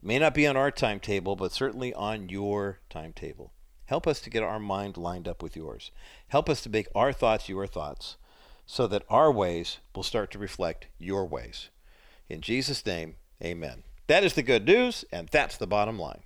may not be on our timetable, but certainly on your timetable. Help us to get our mind lined up with yours. Help us to make our thoughts your thoughts so that our ways will start to reflect your ways. In Jesus' name, amen. That is the good news, and that's the bottom line.